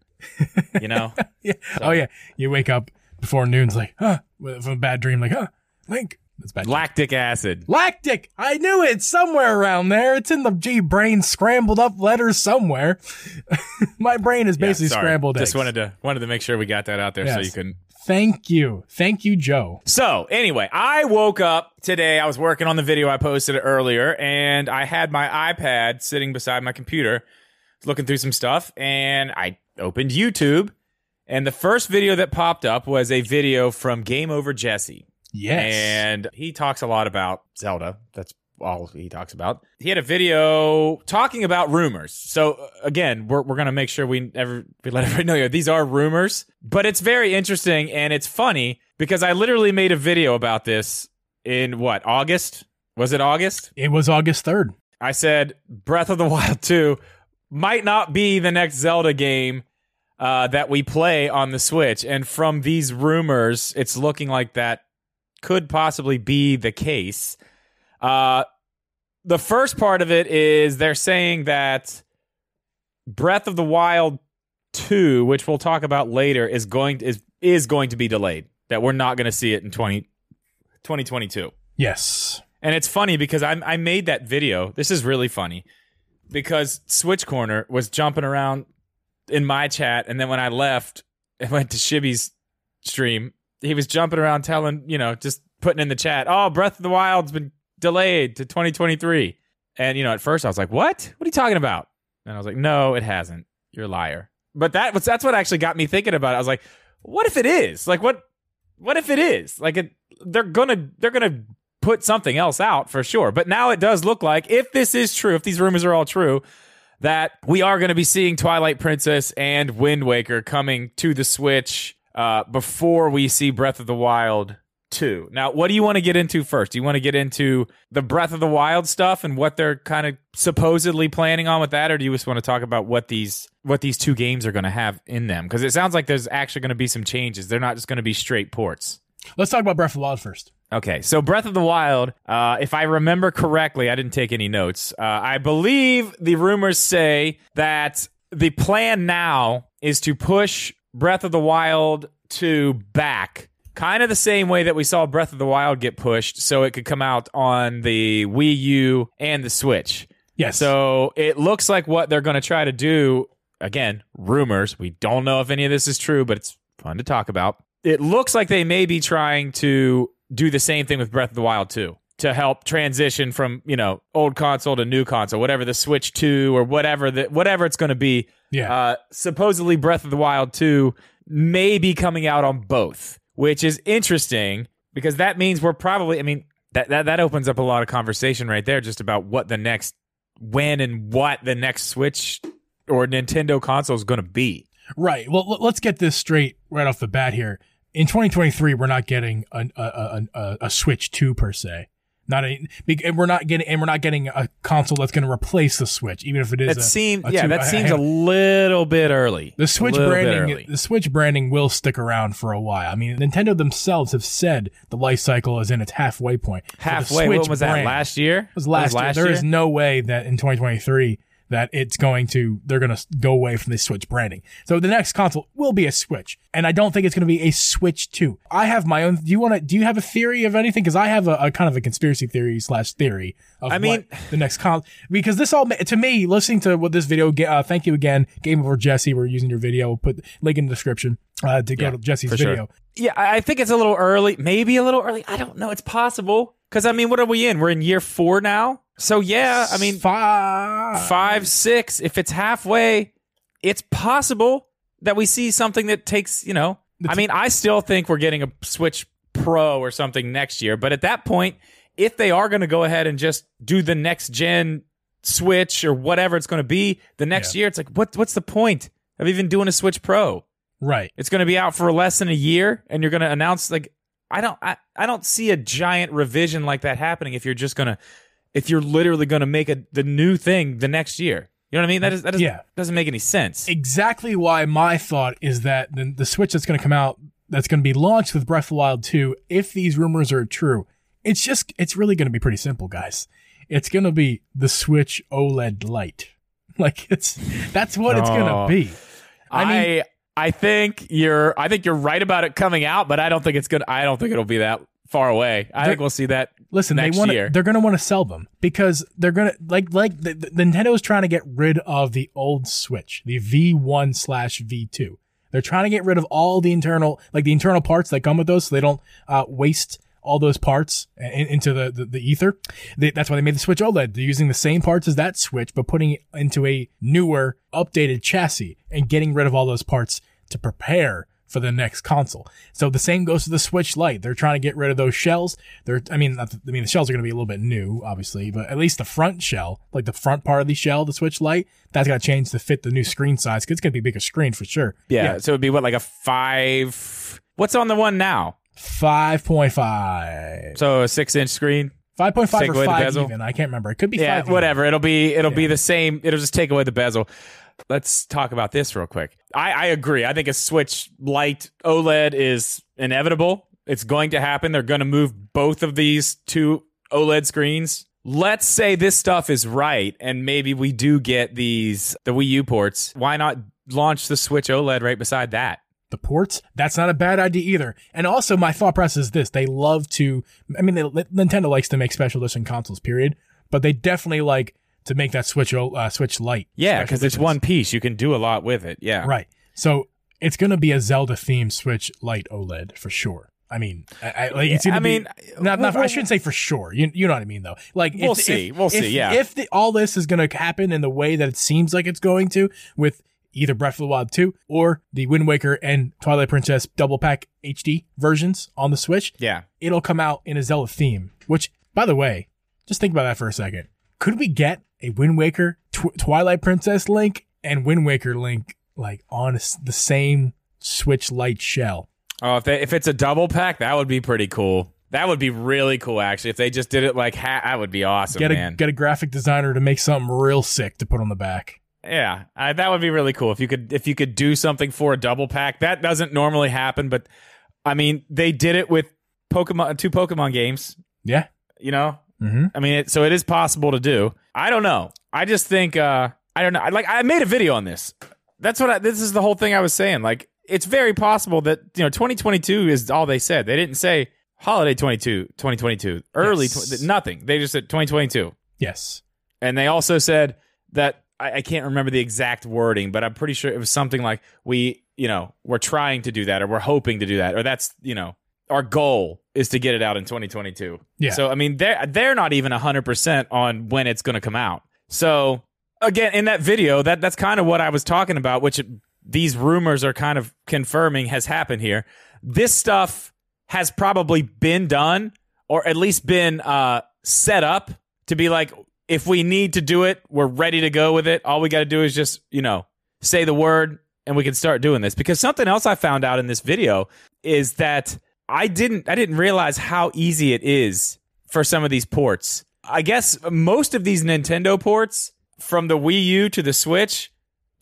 You know, *laughs* yeah. Oh yeah, you wake up before noon's like, huh, from a bad dream, like, huh, Link. That's bad. lactic acid. Lactic. I knew it somewhere around there. It's in the Geeb brain scrambled up letters somewhere. *laughs* My brain is Yeah, basically sorry. scrambled Just eggs. wanted to wanted to make sure we got that out there so you can Thank you. Thank you, Joe. So, anyway, I woke up today. I was working on the video I posted earlier, and I had my iPad sitting beside my computer, looking through some stuff, and I opened YouTube. And the first video that popped up was a video from Game Over Jesse. Yes. And he talks a lot about Zelda. That's all he talks about. He had a video talking about rumors. So uh, again, we're, we're going to make sure we ever we let everybody know these are rumors, but it's very interesting and it's funny because I literally made a video about this in what, August? Was it August? it was August 3rd. I said Breath of the Wild 2 might not be the next Zelda game uh, that we play on the Switch. And from these rumors, it's looking like that could possibly be the case. Uh, the first part of it is they're saying that Breath of the Wild 2, which we'll talk about later, is going is is going to be delayed. That we're not going to see it in 20, 2022. Yes. And it's funny because I I made that video. This is really funny because Switch Corner was jumping around in my chat, and then when I left *laughs* and went to Shibby's stream, he was jumping around telling you know just putting in the chat, "Oh, Breath of the Wild's been delayed to 2023." And you know, at first I was like, "What? What are you talking about?" And I was like, "No, it hasn't. You're a liar." But that was that's what actually got me thinking about it. I was like, "What if it is? Like what? What if it is? Like it, they're gonna they're gonna put something else out for sure. But now it does look like if this is true, if these rumors are all true, that we are going to be seeing Twilight Princess and Wind Waker coming to the Switch uh, before we see Breath of the Wild 2. Now, what do you want to get into first? Do you want to get into the Breath of the Wild stuff and what they're kind of supposedly planning on with that, or do you just want to talk about what these what these two games are going to have in them? Because it sounds like there's actually going to be some changes. They're not just going to be straight ports. Let's talk about Breath of the Wild first. Okay, so Breath of the Wild, uh, if I remember correctly, I didn't take any notes. Uh, I believe the rumors say that the plan now is to push Breath of the Wild 2 back, kind of the same way that we saw Breath of the Wild get pushed, so it could come out on the Wii U and the Switch. Yes. So it looks like what they're going to try to do, again, rumors. We don't know if any of this is true, but it's fun to talk about. It looks like they may be trying to do the same thing with Breath of the Wild 2 to help transition from you know old console to new console, whatever the Switch Two or whatever the whatever it's going to be. Yeah. Uh, supposedly, Breath of the Wild Two may be coming out on both, which is interesting because that means we're probably. I mean, that that that opens up a lot of conversation right there, just about what the next, when and what the next Switch or Nintendo console is going to be. Right. Well, l- let's get this straight right off the bat here. In 2023, we're not getting a a, a, a, a Switch 2 per se. Not a, and we're not getting, and we're not getting a console that's going to replace the Switch, even if it is. It a, seems, a yeah, two- that seems a- a little bit early. The Switch A little bit branding, the Switch branding will stick around for a while. I mean, Nintendo themselves have said the life cycle is in its halfway point. Halfway. What was that? Last year? It was last, year. There is no way that in 2023 that it's going to they're going to go away from the Switch branding. So the next console will be a Switch, and I don't think it's going to be a Switch 2. I have my own. Do you want to? Do you have a theory of anything? Because I have a, a kind of a conspiracy theory slash theory of I mean- the next console. Because this all to me, listening to what this video. Uh, thank you again, Game Over Jesse. We're using your video. We'll put link in the description uh, to go Yeah, to Jesse's for sure. video. Yeah, I think it's a little early. Maybe a little early. I don't know. It's possible. Because, I mean, what are we in? We're in year four now. So, yeah, I mean, five. five, if it's halfway, it's possible that we see something that takes, you know, I mean, I still think we're getting a Switch Pro or something next year. But at that point, if they are going to go ahead and just do the next gen Switch or whatever it's going to be the next Yeah. year, it's like, what, what's the point of even doing a Switch Pro? Right. It's going to be out for less than a year, and you're going to announce like I don't I, I don't see a giant revision like that happening if you're just gonna if you're literally going to make a the new thing the next year. You know what I mean? That is that is, Yeah. doesn't make any sense. exactly why my thought is that the, the Switch that's going to come out, that's going to be launched with Breath of the Wild 2, if these rumors are true, it's just, it's really going to be pretty simple, guys. It's going to be the Switch OLED Lite. *laughs* Like it's, that's what it's going Oh. to be. I I mean- I think you're I think you're right about it coming out, but I don't think it's gonna I don't think it'll be that far away. I They're- think we'll see that. Listen, next they want year. they're going to want to sell them because they're going to, like, like the, the, Nintendo's trying to get rid of the old Switch, the V1 slash V2. They're trying to get rid of all the internal, like the internal parts that come with those so they don't uh, waste all those parts in, into the, the, the ether. They, that's why they made the Switch OLED. They're using the same parts as that Switch, but putting it into a newer, updated chassis and getting rid of all those parts to prepare for the next console. So the same goes to the Switch Lite. They're trying to get rid of those shells. They're, I mean, not the, I mean, the shells are going to be a little bit new, obviously, but at least the front shell, like the front part of the shell, the Switch Lite, that's got to change to fit the new screen size. Cause it's going to be a bigger screen for sure. Yeah, so it'd be what like a five. What's on the one now? 5.5. So a six inch screen. 5.5 or 5 bezel? even. I can't remember. It could be yeah, 5 even. whatever. It'll be it'll be the same. It'll just take away the bezel. Let's talk about this real quick. I, I agree. I think a Switch Lite OLED is inevitable. It's going to happen. They're going to move both of these to OLED screens. Let's say this stuff is right, and maybe we do get these the Wii U ports. Why not launch the Switch OLED right beside that? The ports. That's not a bad idea either. And also, my thought process is this: they love to. I mean, they, Nintendo likes to make special edition consoles, period. But they definitely like to make that Switch uh, Switch Lite. Yeah, because it's one piece. You can do a lot with it. Yeah. right. So it's gonna be a Zelda themed Switch Lite OLED for sure. I mean, I, I, like, it's gonna I be- mean, not, I shouldn't say for sure. You, you know what I mean, though. Like, We'll if, see. if- We'll if- see, yeah. If the, all this is going to happen in the way that it seems like it's going to, with either Breath of the Wild 2 or the Wind Waker and Twilight Princess double pack HD versions on the Switch, Yeah. it'll come out in a Zelda theme. Which, by the way, just think about that for a second. Could we get a Wind Waker Tw- Twilight Princess link and Wind Waker link like on the same Switch Lite shell? Oh, if they, if it's a double pack, that would be pretty cool. That would be really cool, actually. If they just did it like ha- that would be awesome, Get a man. get a graphic designer to make something real sick to put on the back. Yeah, I, that would be really cool if you could if you could do something for a double pack. That doesn't normally happen, but I mean, they did it with Pokemon two Pokemon games. Yeah. You know, Mm-hmm. I mean, it, so it is possible to do. I don't know. I just think uh, I don't know. I, like I made a video on this. That's what I, this is the whole thing I was saying. Like it's very possible that you know 2022 is all they said. They didn't say holiday 22 2022 early Yes. tw- nothing. They just said 2022. Yes. And they also said that I, I can't remember the exact wording, but I'm pretty sure it was something like we, you know, we're trying to do that or we're hoping to do that or that's, you know, our goal is to get it out in 2022. Yeah. So I mean, they're they're not even 100 percent on when it's going to come out. So again, in that video, that that's kind of what I was talking about, which these rumors are kind of confirming has happened here. This stuff has probably been done, or at least been uh, set up to be like, if we need to do it, we're ready to go with it. All we got to do is just you know say the word, and we can start doing this. Because something else I found out in this video is that I didn't I didn't realize how easy it is for some of these ports. I guess most of these Nintendo ports from the Wii U to the Switch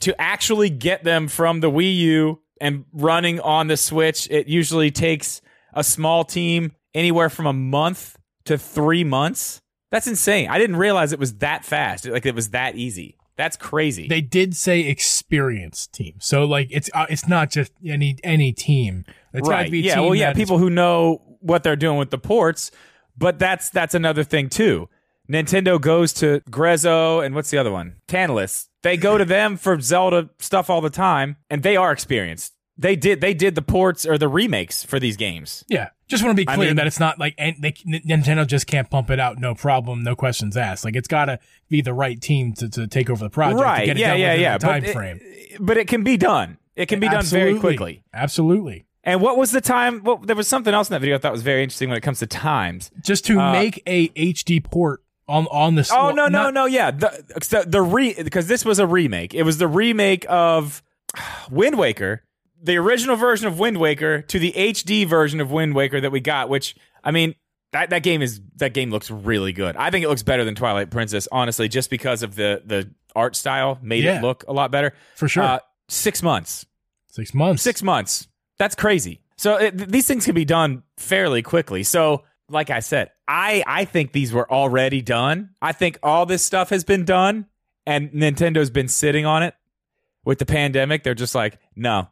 to actually get them from the Wii U and running on the Switch, it usually takes a small team anywhere from a month to 3 months. That's insane. I didn't realize it was that fast. Like it was that easy. That's crazy. They did say experienced team, so like it's uh, it's not just any any team. It's right. be Yeah. team Well, yeah. that is- People who know what they're doing with the ports, but that's that's another thing too. Nintendo goes to Grezzo and what's the other one? Tantalus. They go to them for Zelda stuff all the time, and they are experienced. They did they did the ports or the remakes for these games. Yeah, just want to be I clear mean- that it's not like and they, Nintendo just can't pump it out, no problem, no questions asked. Like it's got to be the right team to, to take over the project, to right? get it yeah, done yeah, yeah. the time but frame. It, but it can be done. It can be done very quickly. Absolutely, And what was the time? Well, there was something else in that video I thought was very interesting when it comes to times. just to Uh, make a HD port on on the. Oh no no not- no yeah the the, the re because this was a remake. It was the remake of *sighs* Wind Waker, the original version of Wind Waker to the HD version of Wind Waker that we got. Which I mean that that game is that game looks really good. I think it looks better than Twilight Princess, honestly, just because of the the art style made Yeah. it look a lot better. for sure. Uh, six months, Six months. six months. That's crazy. So it, th- these things can be done fairly quickly. So like I said, I I think these were already done. I think all this stuff has been done, and Nintendo's been sitting on it. With the pandemic, they're just like, no,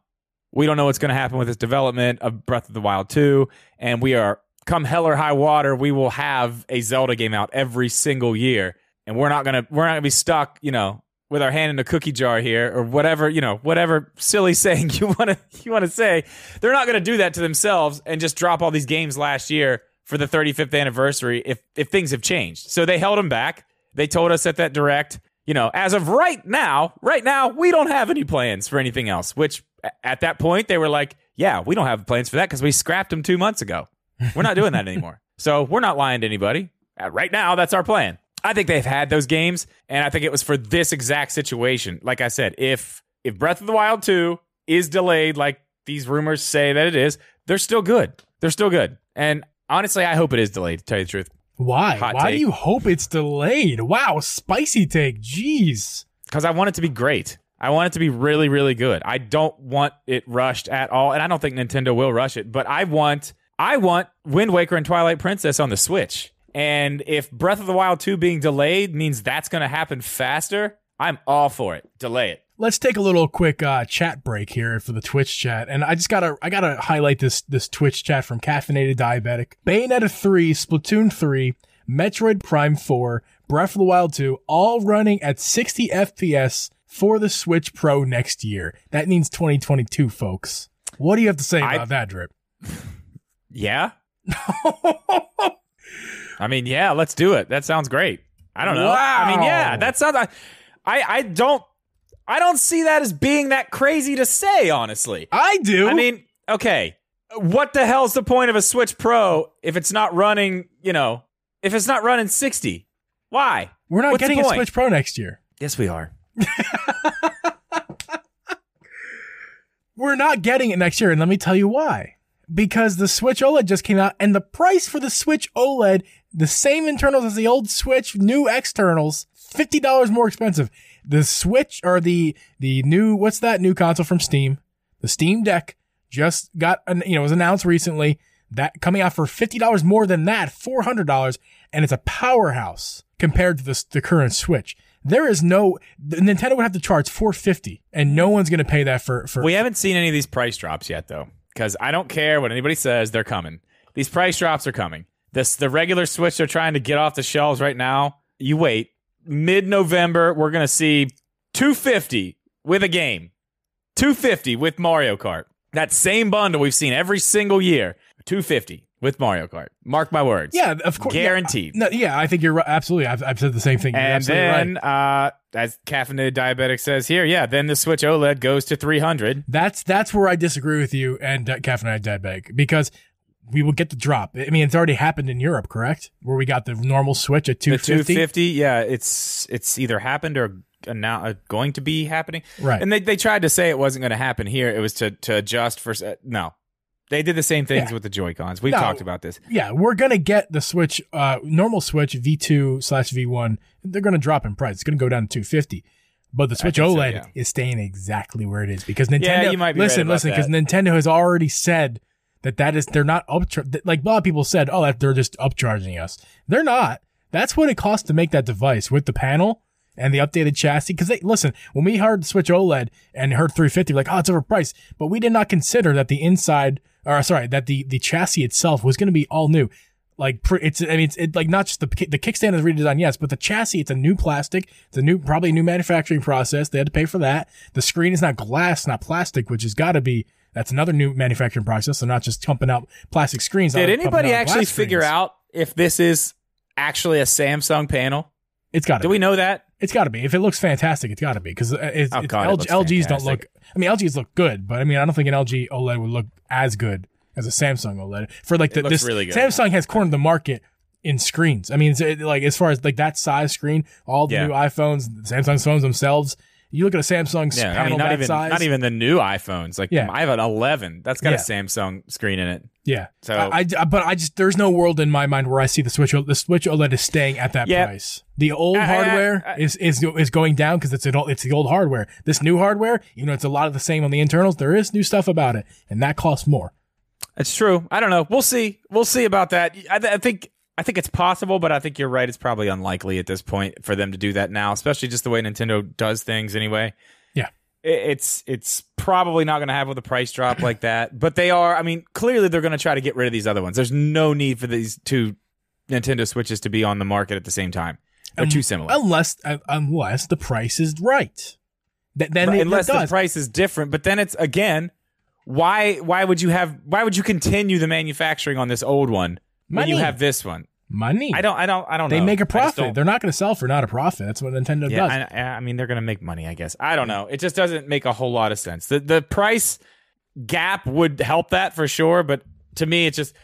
we don't know what's going to happen with this development of Breath of the Wild 2, and we are come hell or high water, we will have a Zelda game out every single year, and we're not gonna we're not gonna be stuck, you know, with our hand in a cookie jar here or whatever, you know, whatever silly *laughs* saying you want to you want to say. They're not going to do that to themselves and just drop all these games last year for the 35th anniversary if if things have changed. So they held them back. They told us at that direct, you know, as of right now, right now we don't have any plans for anything else, which at that point they were like, yeah, we don't have plans for that cuz we scrapped them 2 months ago. We're not doing that *laughs* anymore. So we're not lying to anybody. Uh, Right now, that's our plan. I think they've had those games, and I think it was for this exact situation. Like I said, if if Breath of the Wild 2 is delayed, like these rumors say that it is, they're still good. They're still good. And honestly, I hope it is delayed, to tell you the truth. Why? Hot Why do you hope it's delayed? Wow, spicy take. Jeez. Because I want it to be great. I want it to be really, really good. I don't want it rushed at all. And I don't think Nintendo will rush it, but I want I want Wind Waker and Twilight Princess on the Switch. And if Breath of the Wild 2 being delayed means that's going to happen faster, I'm all for it. Delay it. Let's take a little quick uh, chat break here for the Twitch chat, and I just gotta I gotta highlight this this Twitch chat from Caffeinated Diabetic, Bayonetta three, Splatoon three, Metroid Prime four, Breath of the Wild two, all running at 60 FPS for the Switch Pro next year. That means 2022, folks. What do you have to say I- about that, Drip? *laughs* Yeah? I mean, yeah, let's do it. That sounds great. I don't know. I mean, yeah, that sounds I I don't I don't see that as being that crazy to say, honestly. I do. I mean, okay. What the hell's the point of a Switch Pro if it's not running, you know, if it's not running 60? Why? we're not what's getting a? Switch Pro next year. Yes, we are. *laughs* We're not getting it next year, and let me tell you why. Because the Switch OLED just came out, and the price for the Switch OLED, the same internals as the old Switch, new externals, fifty dollars more expensive. The Switch or the the new what's that new console from Steam? The Steam Deck just got you know was announced recently that coming out for fifty dollars more than that, four hundred dollars, and it's a powerhouse compared to the the current Switch. There is no Nintendo would have to charge four fifty, and no one's gonna pay that for for We haven't seen any of these price drops yet, though, because I don't care what anybody says. They're coming. These price drops are coming. This the regular Switch they're trying to get off the shelves right now. You wait. Mid November, we're gonna see 250 with a game, 250 with Mario Kart. That same bundle we've seen every single year. 250 with Mario Kart. Mark my words. Yeah, of course. yeah. Guaranteed. No, yeah, I think you're right. Absolutely. I've, I've said the same thing. You're and then, right. uh, as caffeinated diabetic says here, yeah, then the Switch OLED goes to 300. That's that's where I disagree with you and uh, caffeinated diabetic because we will get the drop. I mean, it's already happened in Europe, correct? Where we got the normal switch at The 250. 250, yeah, it's it's either happened or now uh, going to be happening. Right. And they, they tried to say it wasn't going to happen here. It was to to adjust for uh, no. They did the same things Yeah. with the Joy Cons. We've No. talked about this. yeah, we're gonna get the switch, uh, normal switch V2 slash V1. They're gonna drop in price. It's gonna go down to 250. But the Switch think so, OLED yeah. is staying exactly where it is because Nintendo. Yeah, you might be right listen, about listen, because. Nintendo has already said that that is they're not up. Like a lot of people said, oh, that they're just upcharging us. They're not. That's what it costs to make that device with the panel and the updated chassis. Because they listen, when we heard Switch OLED and heard 350, like, oh, it's overpriced. But we did not consider that the inside, or uh, sorry, that the the chassis itself was going to be all new. Like it's, I mean, it's it, like not just the the kickstand is redesigned, yes, but the chassis, it's a new plastic, it's a new, probably a new manufacturing process. They had to pay for that. The screen is not glass, not plastic, which has got to be. That's another new manufacturing process. They're not just pumping out plastic screens. Did anybody actually figure screens. out if this is actually a Samsung panel? It's got to. Do we know that? It's got to be. If it looks fantastic, it's got to be because uh, it's, Oh, it's God, it LG, LGs don't look. fantastic. I mean, LGs look good, but I mean, I don't think an LG OLED would look as good as a Samsung OLED. For like the, looks this, really good. Samsung has cornered the market in screens. I mean, it, like as far as like that size screen, all the Yeah. new iPhones, Samsung phones themselves. You look at a Samsung Yeah, panel I mean, not that even size. not even the new iPhones. Like Yeah. I have an 11. That's got Yeah. a Samsung screen in it. Yeah. So- I, I- but I just there's no world in my mind where I see the Switch. The Switch OLED is staying at that Yeah. price. The old I- hardware I- is is is going down because it's it's the old hardware. This new hardware, you know, it's a lot of the same on the internals. There is new stuff about it, and that costs more. It's true. I don't know. We'll see. We'll see about that. I, th- I think I think it's possible, but I think you're right. It's probably unlikely at this point for them to do that now, especially just the way Nintendo does things anyway. It's it's probably not going to have with a price drop *clears throat* like that, but they are. I mean, clearly they're going to try to get rid of these other ones. There's no need for these two Nintendo Switches to be on the market at the same time. They're Um, too similar. Unless uh, unless the price is right. Th- then it, unless the price is different. But then it's again, why why would you have why would you continue the manufacturing on this old one when you have this one? Money. I don't I don't I don't They know. make a profit. They're not going to sell for not a profit. That's what Nintendo yeah, does. I, I mean they're gonna make money. I guess I don't know. It just doesn't make a whole lot of sense. The the price gap would help that for sure, but to me it's just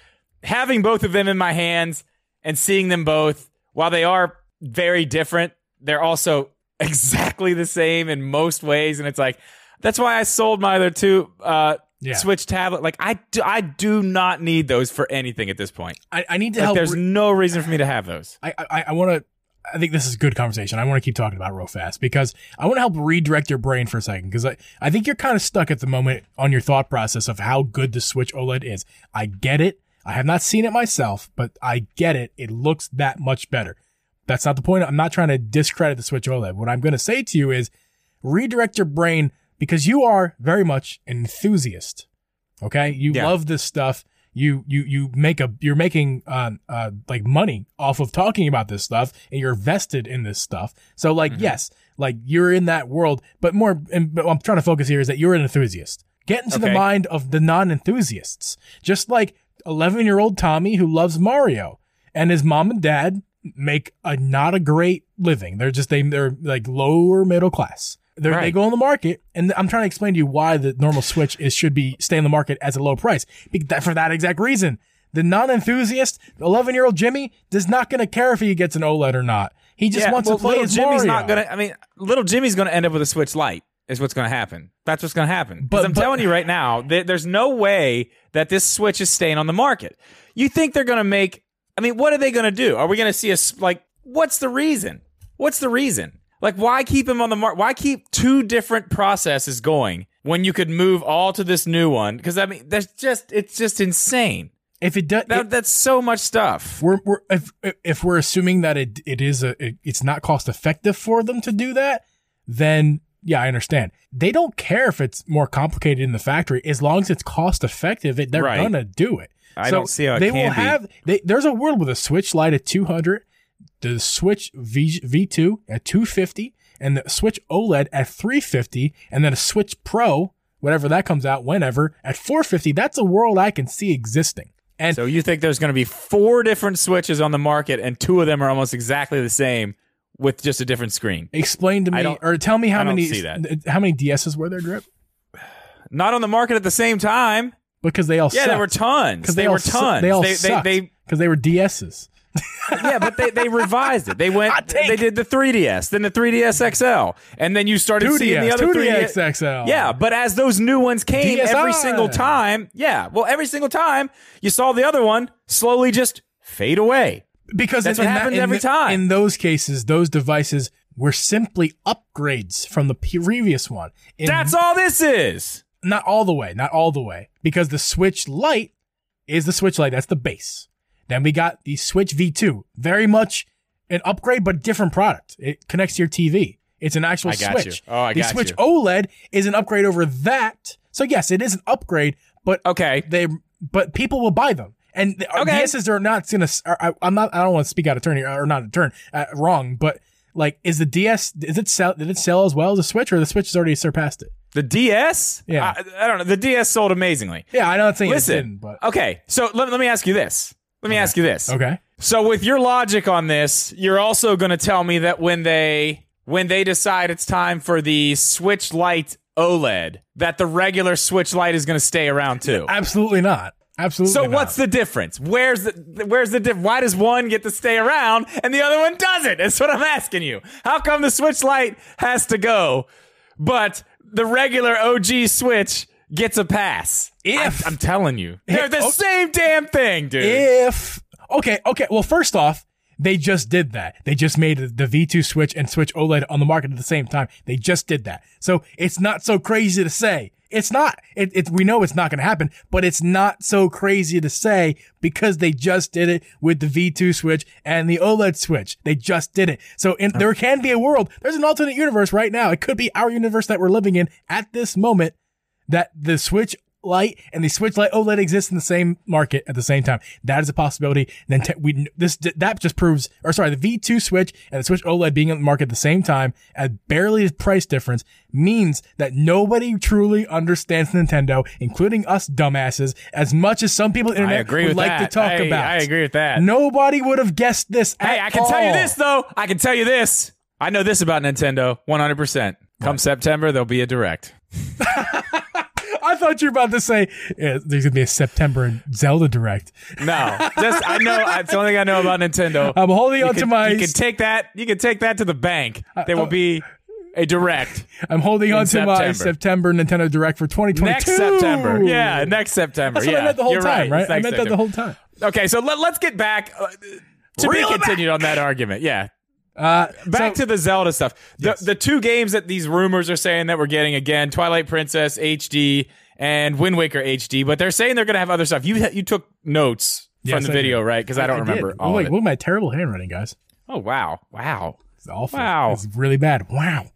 having both of them in my hands and seeing them both while they are very different, they're also *laughs* exactly the same in most ways, and it's like that's why I sold my other two uh, Yeah. Switch tablet. Like I do, I do not need those for anything at this point. I, I need to Like, help. there's re- no reason for me to have those. I I, I want to. I think this is a good conversation. I want to keep talking about it real fast because I want to help redirect your brain for a second because I, I think you're kind of stuck at the moment on your thought process of how good the Switch OLED is. I get it. I have not seen it myself, but I get it. It looks that much better. That's not the point. I'm not trying to discredit the Switch OLED. What I'm going to say to you is redirect your brain because you are very much an enthusiast. Okay. You Yeah. love this stuff. You, you, you make a, you're making, uh, uh, like money off of talking about this stuff and you're vested in this stuff. So like, Mm-hmm. yes, like you're in that world, but more, and what I'm trying to focus here is that you're an enthusiast. Get into the mind of the non-enthusiasts. Just like 11 year old Tommy who loves Mario and his mom and dad make a not a great living. They're just, they, they're like lower middle class. They're, They go on the market, and I'm trying to explain to you why the normal Switch is should be stay on the market as a low price. For that exact reason, the non-enthusiast, 11 year old Jimmy, does not going to care if he gets an OLED or not. He just wants well, to play little as Jimmy's Mario. not gonna. I mean, little Jimmy's gonna end up with a Switch Lite. Is what's gonna happen. That's what's gonna happen. But- I'm but- telling you right now, th- there's no way that this Switch is staying on the market. You think they're gonna make? I mean, what are they gonna do? Are we gonna see a like? What's the reason? What's the reason? Like, why keep him on the market? Why keep two different processes going when you could move all to this new one? Because I mean, that's just it's just insane. if it does, That, that's so much stuff. we're, we're if if we're assuming that it it is a it, it's not cost effective for them to do that, then yeah, I understand. They don't care if it's more complicated in the factory as long as it's cost effective. It, they're Right. gonna do it. I So don't see how it they can will be. have. They, there's a world with a Switch Lite at 200, the Switch v, V2 at 250, and the Switch OLED at 350, and then a Switch Pro, whatever that comes out, whenever at 450. That's a world I can see existing. And So you think there's going to be four different switches on the market, and two of them are almost exactly the same with just a different screen? explain to me or tell me how many how many DSs were there, Drip? *sighs* Not on the market at the same time. Because they all Yeah, there were tons. because They, they, were su- tons. They all they, sucked they, because they were DSs. *laughs* yeah, but they, they revised it. They went. They did the 3ds, then the 3ds XL, and then you started Two seeing the other 3DS. XL. Yeah, but as those new ones came every single time, yeah, well, every single time you saw the other one slowly just fade away. because That's in, what that- happens in every the- time. In those cases, those devices were simply upgrades from the previous one. In- That's all this is. not all the way, not all the way, because the Switch Lite is the Switch Lite. That's the base. Then we got the Switch V2, very much an upgrade, but different product. It connects to your TV. It's an actual I got Switch. you. Oh, I the got Switch you. OLED is an upgrade over that. So yes, it is an upgrade, but Okay. they but people will buy them. And the, Okay. DSs are not gonna. Are, I, I'm not. I don't want to speak out of turn here, or not a turn uh, wrong, but like, is the DS? Is it sell? Did it sell as well as the Switch, or the Switch has already surpassed it? The DS? Yeah. I, I don't know. The DS sold amazingly. Yeah, I know it's saying it Listen. didn't, but Okay. So let, let me ask you this. Let me ask you this. okay. So with your logic on this, you're also going to tell me that when they when they decide it's time for the Switch Lite OLED, that the regular Switch Lite is going to stay around too. Absolutely not. Absolutely. So not. what's the difference? Where's the where's the diff- why does one get to stay around and the other one doesn't? That's what I'm asking you. How come the Switch Lite has to go, but the regular OG Switch gets a pass? If- I'm, I'm telling you, they're the oh. same damn thing, dude. if okay? Okay. Well, first off, they just did that. They just made the V2 Switch and Switch OLED on the market at the same time. They just did that. So it's not so crazy to say. It's not. It, it we know it's not going to happen, but it's not so crazy to say because they just did it with the V2 Switch and the OLED Switch. They just did it. So in, there can be a world. There's an alternate universe right now. It could be our universe that we're living in at this moment that the Switch Lite and the Switch Lite OLED exist in the same market at the same time. That is a possibility. Then te- we this that just proves, or sorry, the V2 Switch and the Switch OLED being on the market at the same time at barely a price difference means that nobody truly understands Nintendo, including us dumbasses, as much as some people on the internet would like that. to talk I, about. I agree with that. Nobody would have guessed this. Hey, I can tell you this though. I can tell you this. I know this about Nintendo 100%. Come September, there'll be a direct. *laughs* I thought you were about to say yeah, there's gonna be a September Zelda Direct. No, just I know. It's the only thing I know about Nintendo. I'm holding you on can, to my. You can take that. You can take that to the bank. There will be a direct I'm holding on to my September. September Nintendo Direct for 2022. next September. Yeah, next September. That's what yeah, I meant the whole you're time, right? It's I meant that the whole time. Okay, so let, let's get back uh, to Reel be continued on that argument. Yeah, Uh, back so- to the Zelda stuff. The Yes. the two games that these rumors are saying that we're getting again, Twilight Princess HD and Wind Waker HD, but they're saying they're going to have other stuff. You you took notes Yes, from the I video, did. right? Because I don't did. remember Oh, all wait, of it. look at my terrible handwriting, guys. Oh wow, wow. It's awful. Wow. It's really bad. Wow.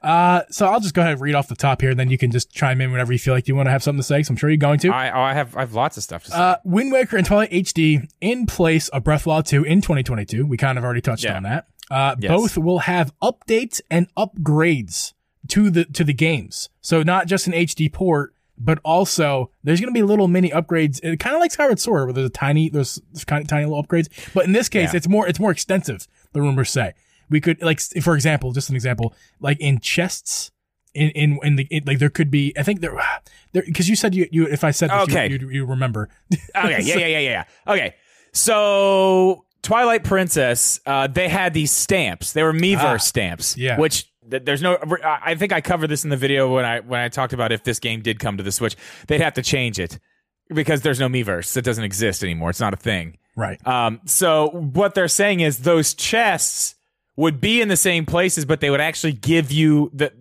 Uh, so I'll just go ahead and read off the top here, and then you can just chime in whenever you feel like you want to have something to say. So I'm sure you're going to. I oh, I have I have lots of stuff to say. Uh, Wind Waker and Twilight HD in place of Breath of the Wild 2 in 2022. We kind of already touched Yeah. on that. Uh, Yes. both will have updates and upgrades to the to the games. So not just an HD port, but also there's going to be little mini upgrades, It kind of like Skyward Sword, where there's a tiny there's kind of tiny little upgrades. But in this case, Yeah. it's more it's more extensive. The rumors say we could like for example, just an example, like in chests. In in in the in, like there could be I think there *sighs* there because you said you you if I said this Okay. you, you you remember *laughs* Okay, yeah, *laughs* yeah, yeah, yeah, yeah. Okay, so Twilight Princess, uh, they had these stamps. They were Miiverse Ah, stamps. yeah. Which there's no. I I think I covered this in the video when I when I talked about if this game did come to the Switch, they'd have to change it because there's no Miiverse. It doesn't exist anymore. It's not a thing. right Um, so what they're saying is those chests would be in the same places, but they would actually give you the,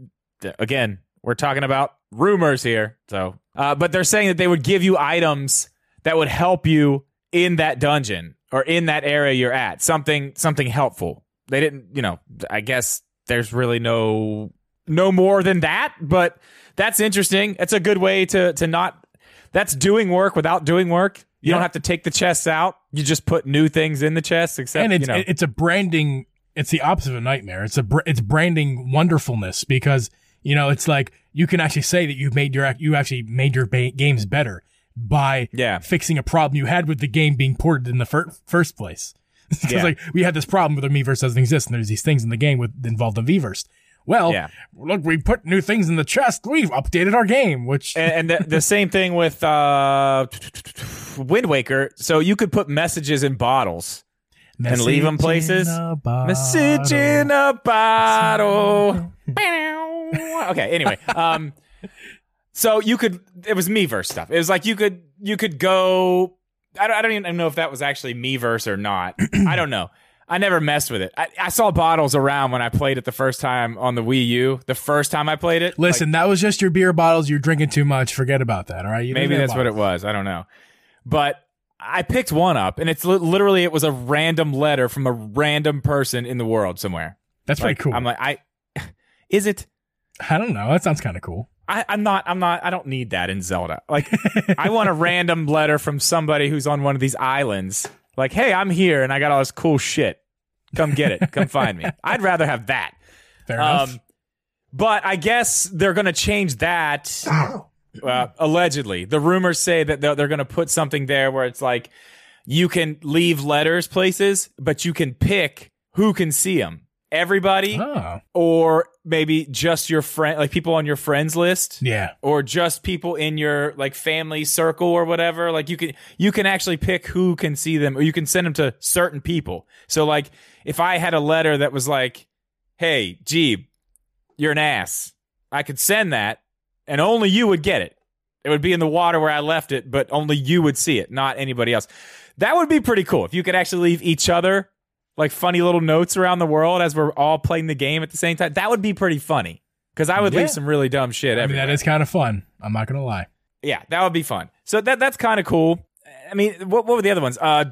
the again, we're talking about rumors here. So, uh, but they're saying that they would give you items that would help you in that dungeon or in that area you're at. Something, something helpful. They didn't, you know, I guess there's really no, no more than that, but that's interesting. It's a good way to, to not, that's doing work without doing work. You don't have to take the chests out. You just put new things in the chests, except and it's you know. it's a branding. It's the opposite of a nightmare. It's a it's branding wonderfulness because you know it's like you can actually say that you've made your you actually made your ba- games better by Yeah. fixing a problem you had with the game being ported in the fir- first place. *laughs* Because Yeah. like we had this problem with the Miiverse doesn't exist, and there's these things in the game with involved in Miiverse. Well, Yeah. look, we put new things in the chest. We've updated our game, which and, and the, the same thing with uh, Wind Waker. So you could put messages in bottles. and leave them places. Message in a bottle. Message in a *laughs* bottle. okay. Anyway, um, so you could. It was Miiverse stuff. It was like you could you could go. I don't, I don't even know if that was actually Miiverse or not. *clears throat* I don't know. I never messed with it. I, I saw bottles around when I played it the first time on the Wii U. The first time I played it. Listen, that was just your beer bottles. You're drinking too much. Forget about that. All right. You Maybe that's what it was. I don't know. But I picked one up, and it's li- literally it was a random letter from a random person in the world somewhere. That's Like, pretty cool. I'm like, I *laughs* is it? I don't know. That sounds kind of cool. I, I'm not. I'm not. I don't need that in Zelda. Like, *laughs* I want a random letter from somebody who's on one of these islands. Like, hey, I'm here, and I got all this cool shit. Come get it. Come find me. *laughs* I'd rather have that. Fair enough. Um, but I guess they're going to change that. *clears throat* Uh, allegedly, the rumors say that they're, they're going to put something there where it's like you can leave letters places, but you can pick who can see them. Everybody, oh, or maybe just your friend, like people on your friends list, yeah. or just people in your like family circle or whatever. Like you can you can actually pick who can see them, or you can send them to certain people. So like if I had a letter that was like, "Hey, Geeb, you're an ass," I could send that, and only you would get it. It would be in the water where I left it, but only you would see it, not anybody else. That would be pretty cool if you could actually leave each other like funny little notes around the world as we're all playing the game at the same time. That would be pretty funny because I would Yeah. leave some really dumb shit. I mean, that is kind of fun. I'm not gonna lie. Yeah, that would be fun. So that that's kind of cool. I mean, what what were the other ones? Uh,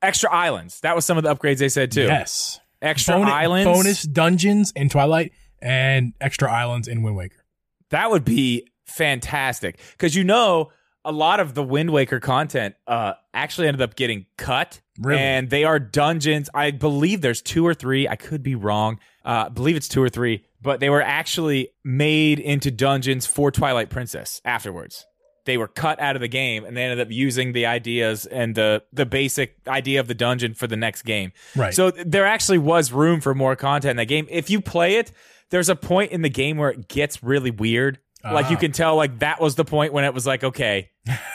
extra islands. That was some of the upgrades they said too. Yes. Extra Bonus, islands. bonus dungeons in Twilight and extra islands in Wind Waker. That would be fantastic because you know a lot of the Wind Waker content uh actually ended up getting cut. Really? And they are dungeons. I believe there's two or three. I could be wrong. Uh, I believe it's two or three, but they were actually made into dungeons for Twilight Princess afterwards. They were cut out of the game and they ended up using the ideas and the the basic idea of the dungeon for the next game. Right. So there actually was room for more content in that game. If you play it, there's a point in the game where it gets really weird. Like you Ah. can tell, like that was the point when it was like, okay,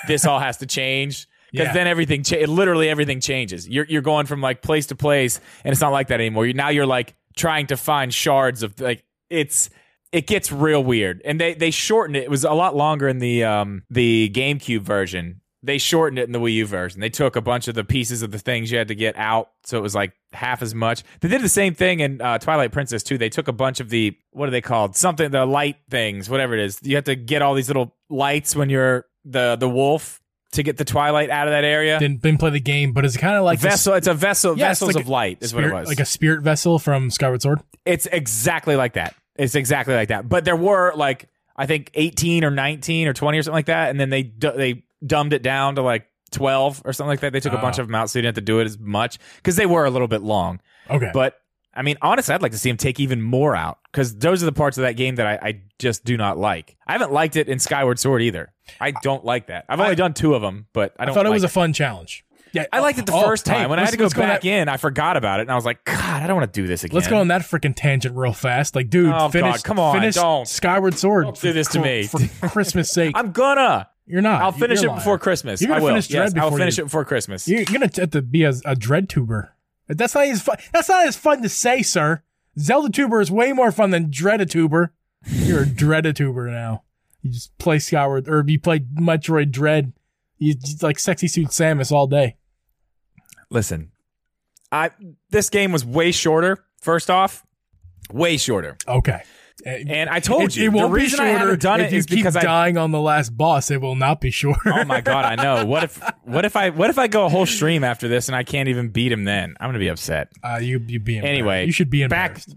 this all has to change because Yeah. then everything, cha- literally everything changes. You're you're going from like place to place, and it's not like that anymore. You now you're like trying to find shards of like it's it gets real weird, and they they shortened it. It was a lot longer in the um the GameCube version. They shortened it in the Wii U version. They took a bunch of the pieces of the things you had to get out, so it was like half as much. They did the same thing in uh, Twilight Princess too. They took a bunch of the what are they called? Something the light things, whatever it is. You have to get all these little lights when you're the the wolf to get the Twilight out of that area. Didn't, didn't play the game, but it's kind of like a vessel. It's a vessel. Yeah, vessels like of light is spirit, what it was. like a spirit vessel from Skyward Sword. it's exactly like that. It's exactly like that. But there were like I think 18 or 19 or 20 or something like that, and then they they dumbed it down to like 12 or something like that. They took a Oh. bunch of them out so you didn't have to do it as much because they were a little bit long. Okay. But I mean, honestly, I'd like to see them take even more out because those are the parts of that game that I, I just do not like. I haven't liked it in Skyward Sword either. I don't like that. I've only I- done two of them, but I I don't. thought it like was a fun challenge. Yeah, I liked it the oh, first time. hey, when I had to go back that- in, I forgot about it, and I was like, God, I don't want to do this again. Let's go on that freaking tangent real fast. Like, dude, Oh, finish, God, come on, finish don't. Skyward Sword. Don't do this to me. For Christmas *laughs* sake. I'm gonna. You're not. I'll finish it before. Christmas. You're gonna will. finish Dread yes, I'll before finish you- it before Christmas. You're gonna have to be a, a dread tuber. That's not as fun. That's not as fun to say, sir. Zelda tuber is way more fun than Dreadatuber. You're a Dreadatuber now. You just play Skyward, or you play Metroid Dread. You just like sexy suit Samus all day. Listen, I this game was way shorter. First off, way shorter. Okay. And I told it, you it won't the be reason I shorter haven't done if it you is keep because I. dying on the last boss. It will not be shorter. Oh my god, I know. *laughs* What if what if I what if I go a whole stream after this and I can't even beat him? Then I'm gonna be upset. Uh, you you be. Anyway, you should be back embarrassed.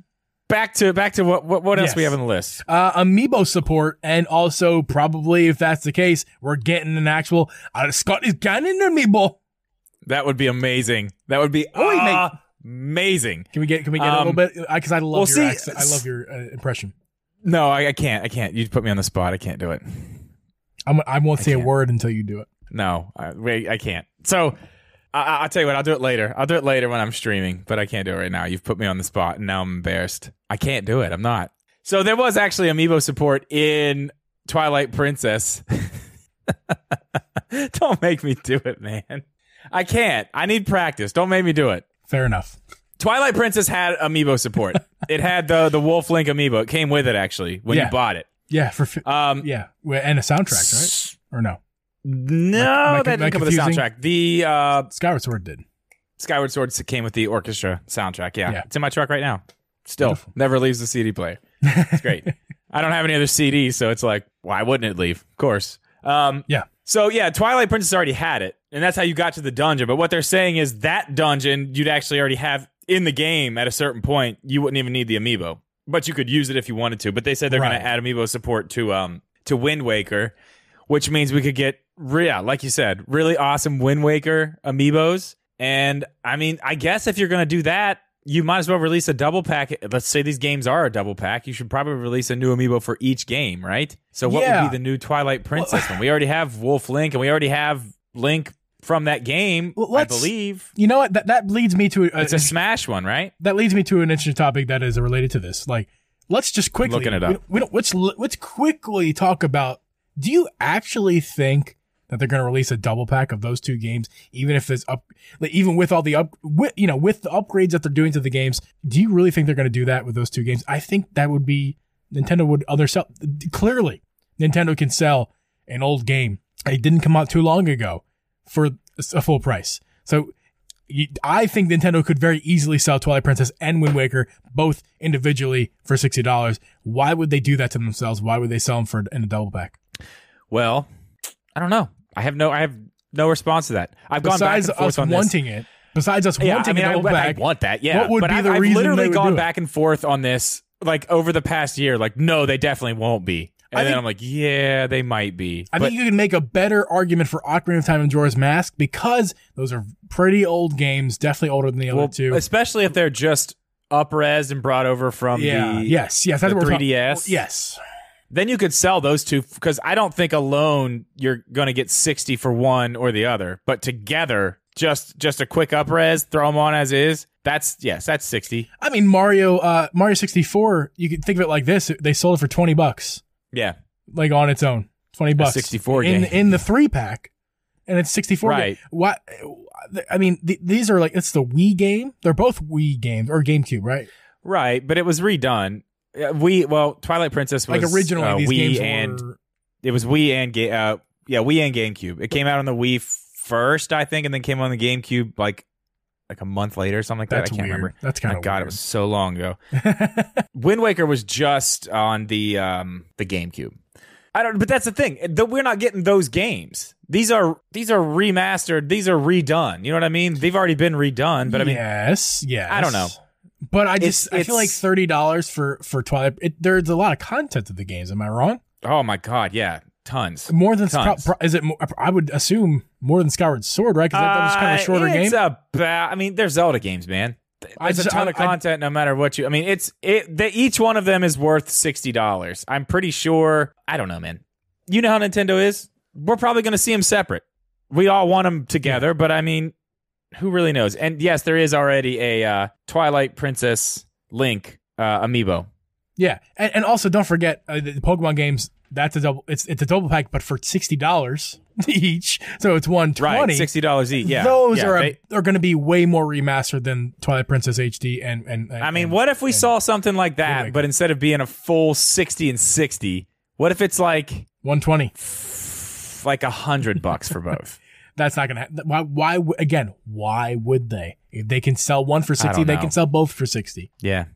back to back to what what, what else Yes. we have on the list? uh, amiibo support, and also probably if that's the case, we're getting an actual uh, Scott is getting an amiibo. That would be amazing. That would be Oh, make- amazing. Can we get can we get a Um, little bit? Because I love well, your see, accent. I love your uh, impression. No, I, I can't. I can't. You put me on the spot. I can't do it. I'm, I won't say a word until you do it. no, I, wait, I can't. So I, I- I'll tell you what. I'll do it later. I'll do it later when I'm streaming, but I can't do it right now. You've put me on the spot, and now I'm embarrassed. I can't do it. I'm not. So there was actually amiibo support in Twilight Princess. *laughs* Don't make me do it, man. I can't. I need practice. Don't make me do it. Fair enough. Twilight Princess had amiibo support. *laughs* it had the the Wolf Link amiibo. It came with it actually when Yeah. you bought it. Yeah, for fi- Um, yeah, and a soundtrack, right? Or no? No, Am I- am I that didn't come with the confusing? soundtrack. The uh, Skyward Sword did. Skyward Sword came with the orchestra soundtrack. Yeah. Yeah. it's in my truck right now. Still, Beautiful. never leaves the CD player. It's great. *laughs* I don't have any other CDs, so it's like, why wouldn't it leave? Of course. Um, Yeah. So yeah, Twilight Princess already had it, and that's how you got to the dungeon. But what they're saying is that dungeon you'd actually already have in the game at a certain point. You wouldn't even need the amiibo, but you could use it if you wanted to. But they said they're Right. going to add amiibo support to um to Wind Waker, which means we could get yeah, like you said, really awesome Wind Waker amiibos. And I mean, I guess if you're going to do that, you might as well release a double pack. Let's say these games are a double pack. You should probably release a new amiibo for each game, right? So what Yeah. would be the new Twilight Princess one? We already have Wolf Link, and we already have Link from that game, Well, I believe. You know what? That that leads me to a, It's a Smash one, right? that leads me to an interesting topic that is related to this. Like, let's just quickly Looking it up. don't- We, don't. Let's let's quickly talk about. Do you actually think that they're going to release a double pack of those two games, even if there's up, even with all the up, with, you know, with the upgrades that they're doing to the games? Do you really think they're going to do that with those two games? I think that would be Nintendo would other sell. Clearly, Nintendo can sell an old game. It didn't come out too long ago for a full price. So I think Nintendo could very easily sell Twilight Princess and Wind Waker both individually for sixty dollars. Why would they do that to themselves? Why would they sell them for in a double pack? Well, I don't know. I have no, I have no response to that. I've gone back Besides and forth us on this. wanting it, besides us Yeah, wanting I mean, I, I want that. Yeah, What would but be I've, the I've reason literally gone back and forth on this, like over the past year. Like, no, they definitely won't be. And I then think- I'm like, yeah, they might be. I But think you can make a better argument for Ocarina of Time and Majora's Mask because those are pretty old games, definitely older than the well, other two. especially if they're just upresed and brought over from yeah, the yes, yes, that's the what we're talking- 3DS. Yes, then you could sell those two because I don't think alone you're going to get 60 for one or the other, but together, just just a quick upres, throw them on as is. That's yes, that's 60. I mean Mario, uh, Mario sixty four. You could think of it like this: they sold it for twenty bucks. Yeah, like on its own, twenty bucks. 64 in game. in the three pack, and it's sixty four. Right. What? I mean, th- these are like it's the Wii game. They're both Wii games or GameCube, right? right. But it was redone. We well, Twilight Princess was Like originally, uh, these Wii games and were. it was Wii and Ga- uh, yeah, Wii and GameCube. It came out on the Wii first, I think, and then came on the GameCube like like a month later, or something like That's that. I can't weird. remember. That's kind of God, weird. it was so long ago. *laughs* Wind Waker was just on the um the GameCube. I don't but that's the thing. Th- We're not getting those games. These are these are remastered. These are redone. You know what I mean? They've already been redone, but I mean yes, yes. I don't know. But I just It's- I feel like thirty dollars for for Twilight. It, there's a lot of content to the games. Am I wrong? oh my god, yeah. Tons. More than Tons. pro- is it? More, I would assume more than Skyward Sword, right? Because that was kind of a shorter Uh, game. It's about I mean, they're Zelda games, man. I It's a ton I- of content no matter what you I mean, it's it they, each one of them is worth $60. I'm pretty sure I don't know, man. You know how Nintendo is? We're probably going to see them separate. We all want them together, but I mean, who really knows? And yes, there is already a uh, Twilight Princess Link uh, amiibo. Yeah, and, and also don't forget uh, the Pokemon games. That's a double. It's it's a double pack, but for sixty dollars *laughs* each, so it's one Right, $60 each. Yeah. those yeah, are they- are going to be way more remastered than Twilight Princess HD and and. and I mean, and- what if we saw something like that, but instead of being a full 60 and 60, what if it's like one twenty? like a hundred bucks for both? That's not going to. happen. Why? Why? Again, why would they? If they can sell one for sixty, they can sell both for sixty. Yeah,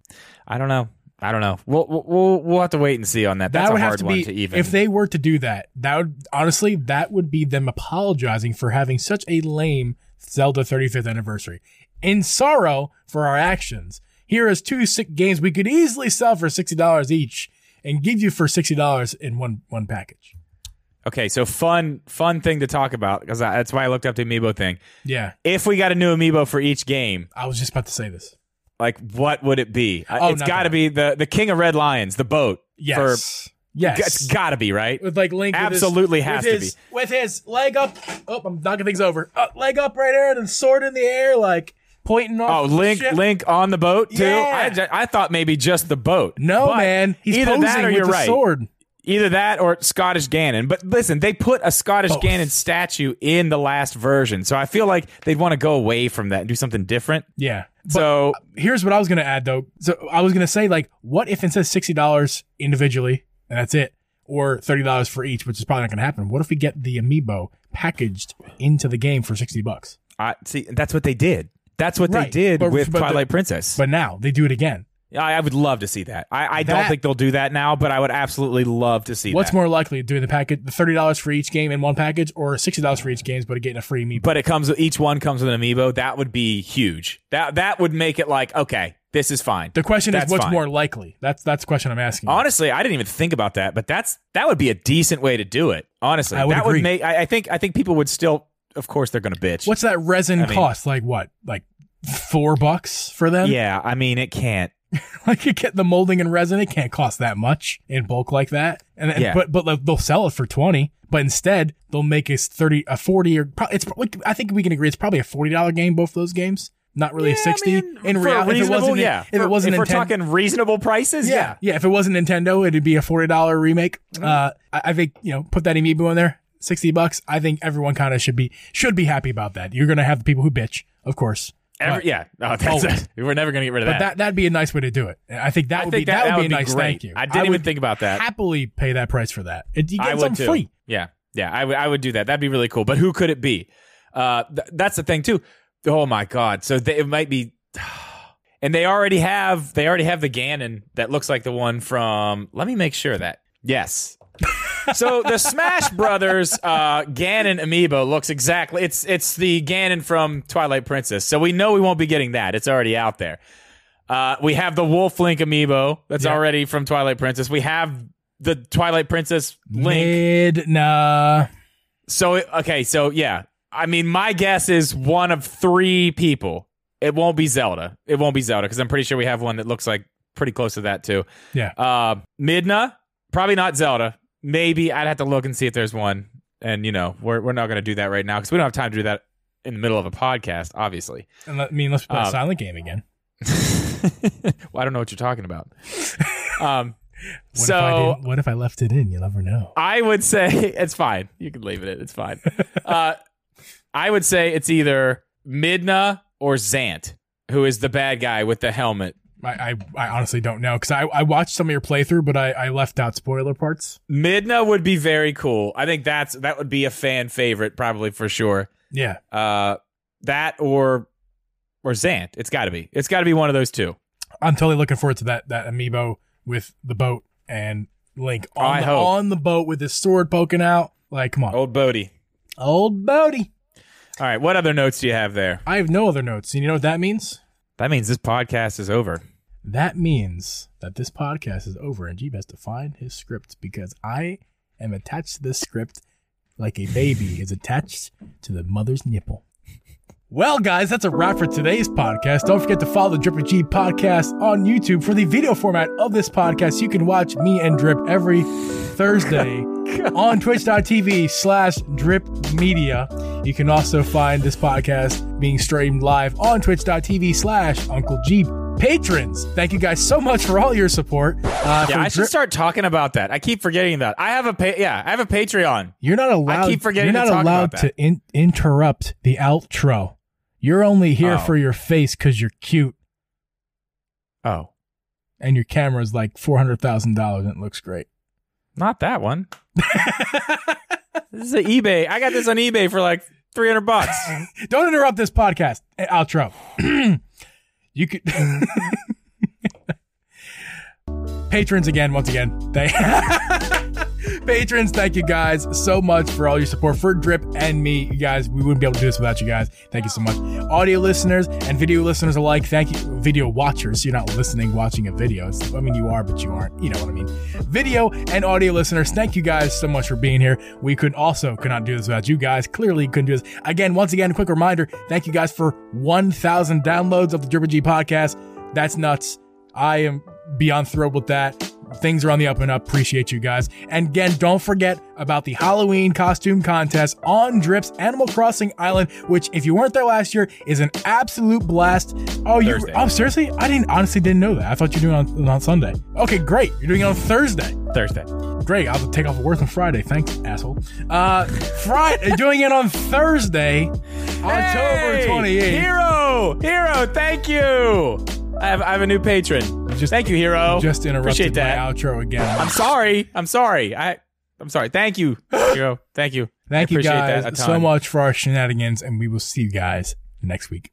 I don't know. I don't know. We'll we'll we'll have to wait and see on that. That's that a would hard have to one be to even. if they were to do that. That would honestly, that would be them apologizing for having such a lame Zelda 35th anniversary. In sorrow for our actions, here is two sick games we could easily sell for sixty dollars each and give you for sixty dollars in one one package. Okay, so fun fun thing to talk about because that's why I looked up the amiibo thing. Yeah, If we got a new amiibo for each game, I was just about to say this. like what would it be? Uh, Oh, it's got to be the the King of Red Lions, the boat. Yes, Yes. It's got to be right. with like Link. with his- Absolutely has to his, With his leg up. Oh, I'm knocking things over. Uh, leg up right there, and then sword in the air, like pointing off. Oh, the Link. Link on the boat too. Yeah. I, I thought maybe just the boat. No, man. He's either posing that or with you're the right. sword. Either that or Scottish Ganon. But listen, they put a Scottish Both. Ganon statue in the last version, so I feel like they'd want to go away from that and do something different. Yeah. But so here's what I was gonna add though. So I was gonna say like, what if instead of sixty dollars individually and that's it, or thirty dollars for each, which is probably not gonna happen. What if we get the amiibo packaged into the game for sixty bucks? I see that's what they did. That's what Right. they did But- with but the- Twilight Princess. But now they do it again. I, I would love to see that. I, I don't That- think they'll do that now, but I would absolutely love to see What's that. more likely, doing the package, the thirty dollars for each game in one package, or sixty dollars for each game, but getting a free amiibo? but it comes with each one comes with an amiibo. That would be huge. That that would make it like okay, this is fine. the question That's is, what's fine. more likely? That's that's the question I'm asking. you. Honestly, I didn't even think about that, but that's that would be a decent way to do it. Honestly, I would that agree. would make. I, I think. I think people would still. Of course, they're going to bitch. What's that resin I mean- cost? Like what? Like four bucks for them? Yeah, I mean, it can't. *laughs* like you get the molding and resin, it can't cost that much in bulk like that. And, and- Yeah. but but they'll sell it for twenty. But instead, they'll make us thirty, a forty, or pro- it's. I think we can agree it's probably a forty dollar game. Both those games, not really a Yeah, I sixty. mean, in a reality, if it wasn't, yeah. if it wasn't if we're talking reasonable prices, yeah, yeah. yeah. If it wasn't Nintendo, it'd be a forty dollar remake. Mm-hmm. Uh, I, I think you know, put that amiibo in there, sixty bucks. I think everyone kind of should be should be happy about that. You're gonna have the people who bitch, of course. Every, yeah. Oh, that's it. *laughs* We're never going to get rid of that. But that. that that'd be a nice way to do it. I think that I would think be that, that, would be a nice great. thank you. I didn't even think about that. Happily pay that price for that. It, you get I would something too. free. Yeah, yeah. I would. I would do that. That'd be really cool. But who could it be? Uh, th- that's the thing too. Oh my god. So they, it might be. *sighs* And they already have. They already have the Ganon that looks like the one from. Let me make sure that. Yes. So the Smash Brothers uh, Ganon amiibo looks exactly. It's it's the Ganon from Twilight Princess. So we know we won't be getting that. It's already out there. Uh, we have the Wolf Link amiibo that's Yeah. already from Twilight Princess. We have the Twilight Princess Link. Midna. So okay, so yeah, I mean, my guess is one of three people. It won't be Zelda. It won't be Zelda because I'm pretty sure we have one that looks like pretty close to that too. Yeah. Uh, Midna, probably not Zelda. Maybe I'd have to look and see if there's one. And you know, we're we're not going to do that right now because we don't have time to do that in the middle of a podcast. Obviously, And let- I mean, let's play a Um, silent game again. *laughs* well, I don't know what you're talking about. *laughs* Um, What if I so didn't- what if I left it in? You'll never know. I would say *laughs* it's fine. You can leave it in. It's fine. uh, I would say it's either Midna or Zant, who is the bad guy with the helmet. I, I, I honestly don't know because I, I watched some of your playthrough, but I, I left out spoiler parts. Midna would be very cool. I think that's that would be a fan favorite, probably for sure. Yeah. Uh, that or or Zant. It's got to be. It's got to be one of those two. I'm totally looking forward to that that amiibo with the boat and Link on, the, on the boat with his sword poking out. Like, come on, Old Bodie. old Bodie. All right. What other notes do you have there? I have no other notes. And you know what that means? That means this podcast is over. That means that this podcast is over and Geeb has to find his script because I am attached to this script like a baby is attached to the mother's nipple. Well, guys, that's a wrap for today's podcast. Don't forget to follow the Drip and Geeb podcast on YouTube for the video format of this podcast. You can watch me and Drip every Thursday *laughs* on twitch.tv slash drip media. You can also find this podcast being streamed live on twitch.tv slash Uncle Geeb. Patrons, thank you guys so much for all your support. Uh, Yeah, I should Drip- start talking about that. I keep forgetting that. I have a pa- yeah, I have a Patreon. You're not allowed. I keep forgetting you're to not talk allowed about that. to in- interrupt the outro. You're only here Oh. for your face because you're cute Oh, and your camera's like four hundred thousand dollars and it looks great. not that one. *laughs* this is an eBay. I got this on eBay for like 300 bucks. *laughs* Don't interrupt this podcast. Outro. *clears throat* you could. *laughs* Patrons again, once again. They *laughs* Patrons, thank you guys so much for all your support for Drip and me. You guys, we wouldn't be able to do this without you guys. Thank you so much. Audio listeners and video listeners alike, thank you. Video watchers, you're not listening, watching a video. It's- I mean, you are, but you aren't. You know what I mean. Video and audio listeners, thank you guys so much for being here. We could also could not do this without you guys. Clearly, couldn't do this. Again, once again, quick reminder. Thank you guys for 1,000 downloads of the Drip and Geeb podcast. That's nuts. I am beyond thrilled with that. Things are on the up and up. Appreciate you guys. And again, don't forget about the Halloween costume contest on Drip's Animal Crossing Island, which, if you weren't there last year, is an absolute blast. Oh, you? Oh, seriously? I didn't honestly didn't know that. I thought you were doing it on, on Sunday. Okay, great. You're doing it on Thursday. Thursday. Great. I'll take off work on Friday. Thanks, asshole. Uh, Friday, doing it on Thursday, October Hey! 28th. Hero, hero, thank you. I have, I have a new patron. just- thank you, hero. Just interrupted Appreciate my that. outro again. I'm sorry. I'm sorry. I, I'm sorry. Thank you, hero. Thank you. Thank I you appreciate guys that a so much for our shenanigans, and we will see you guys next week.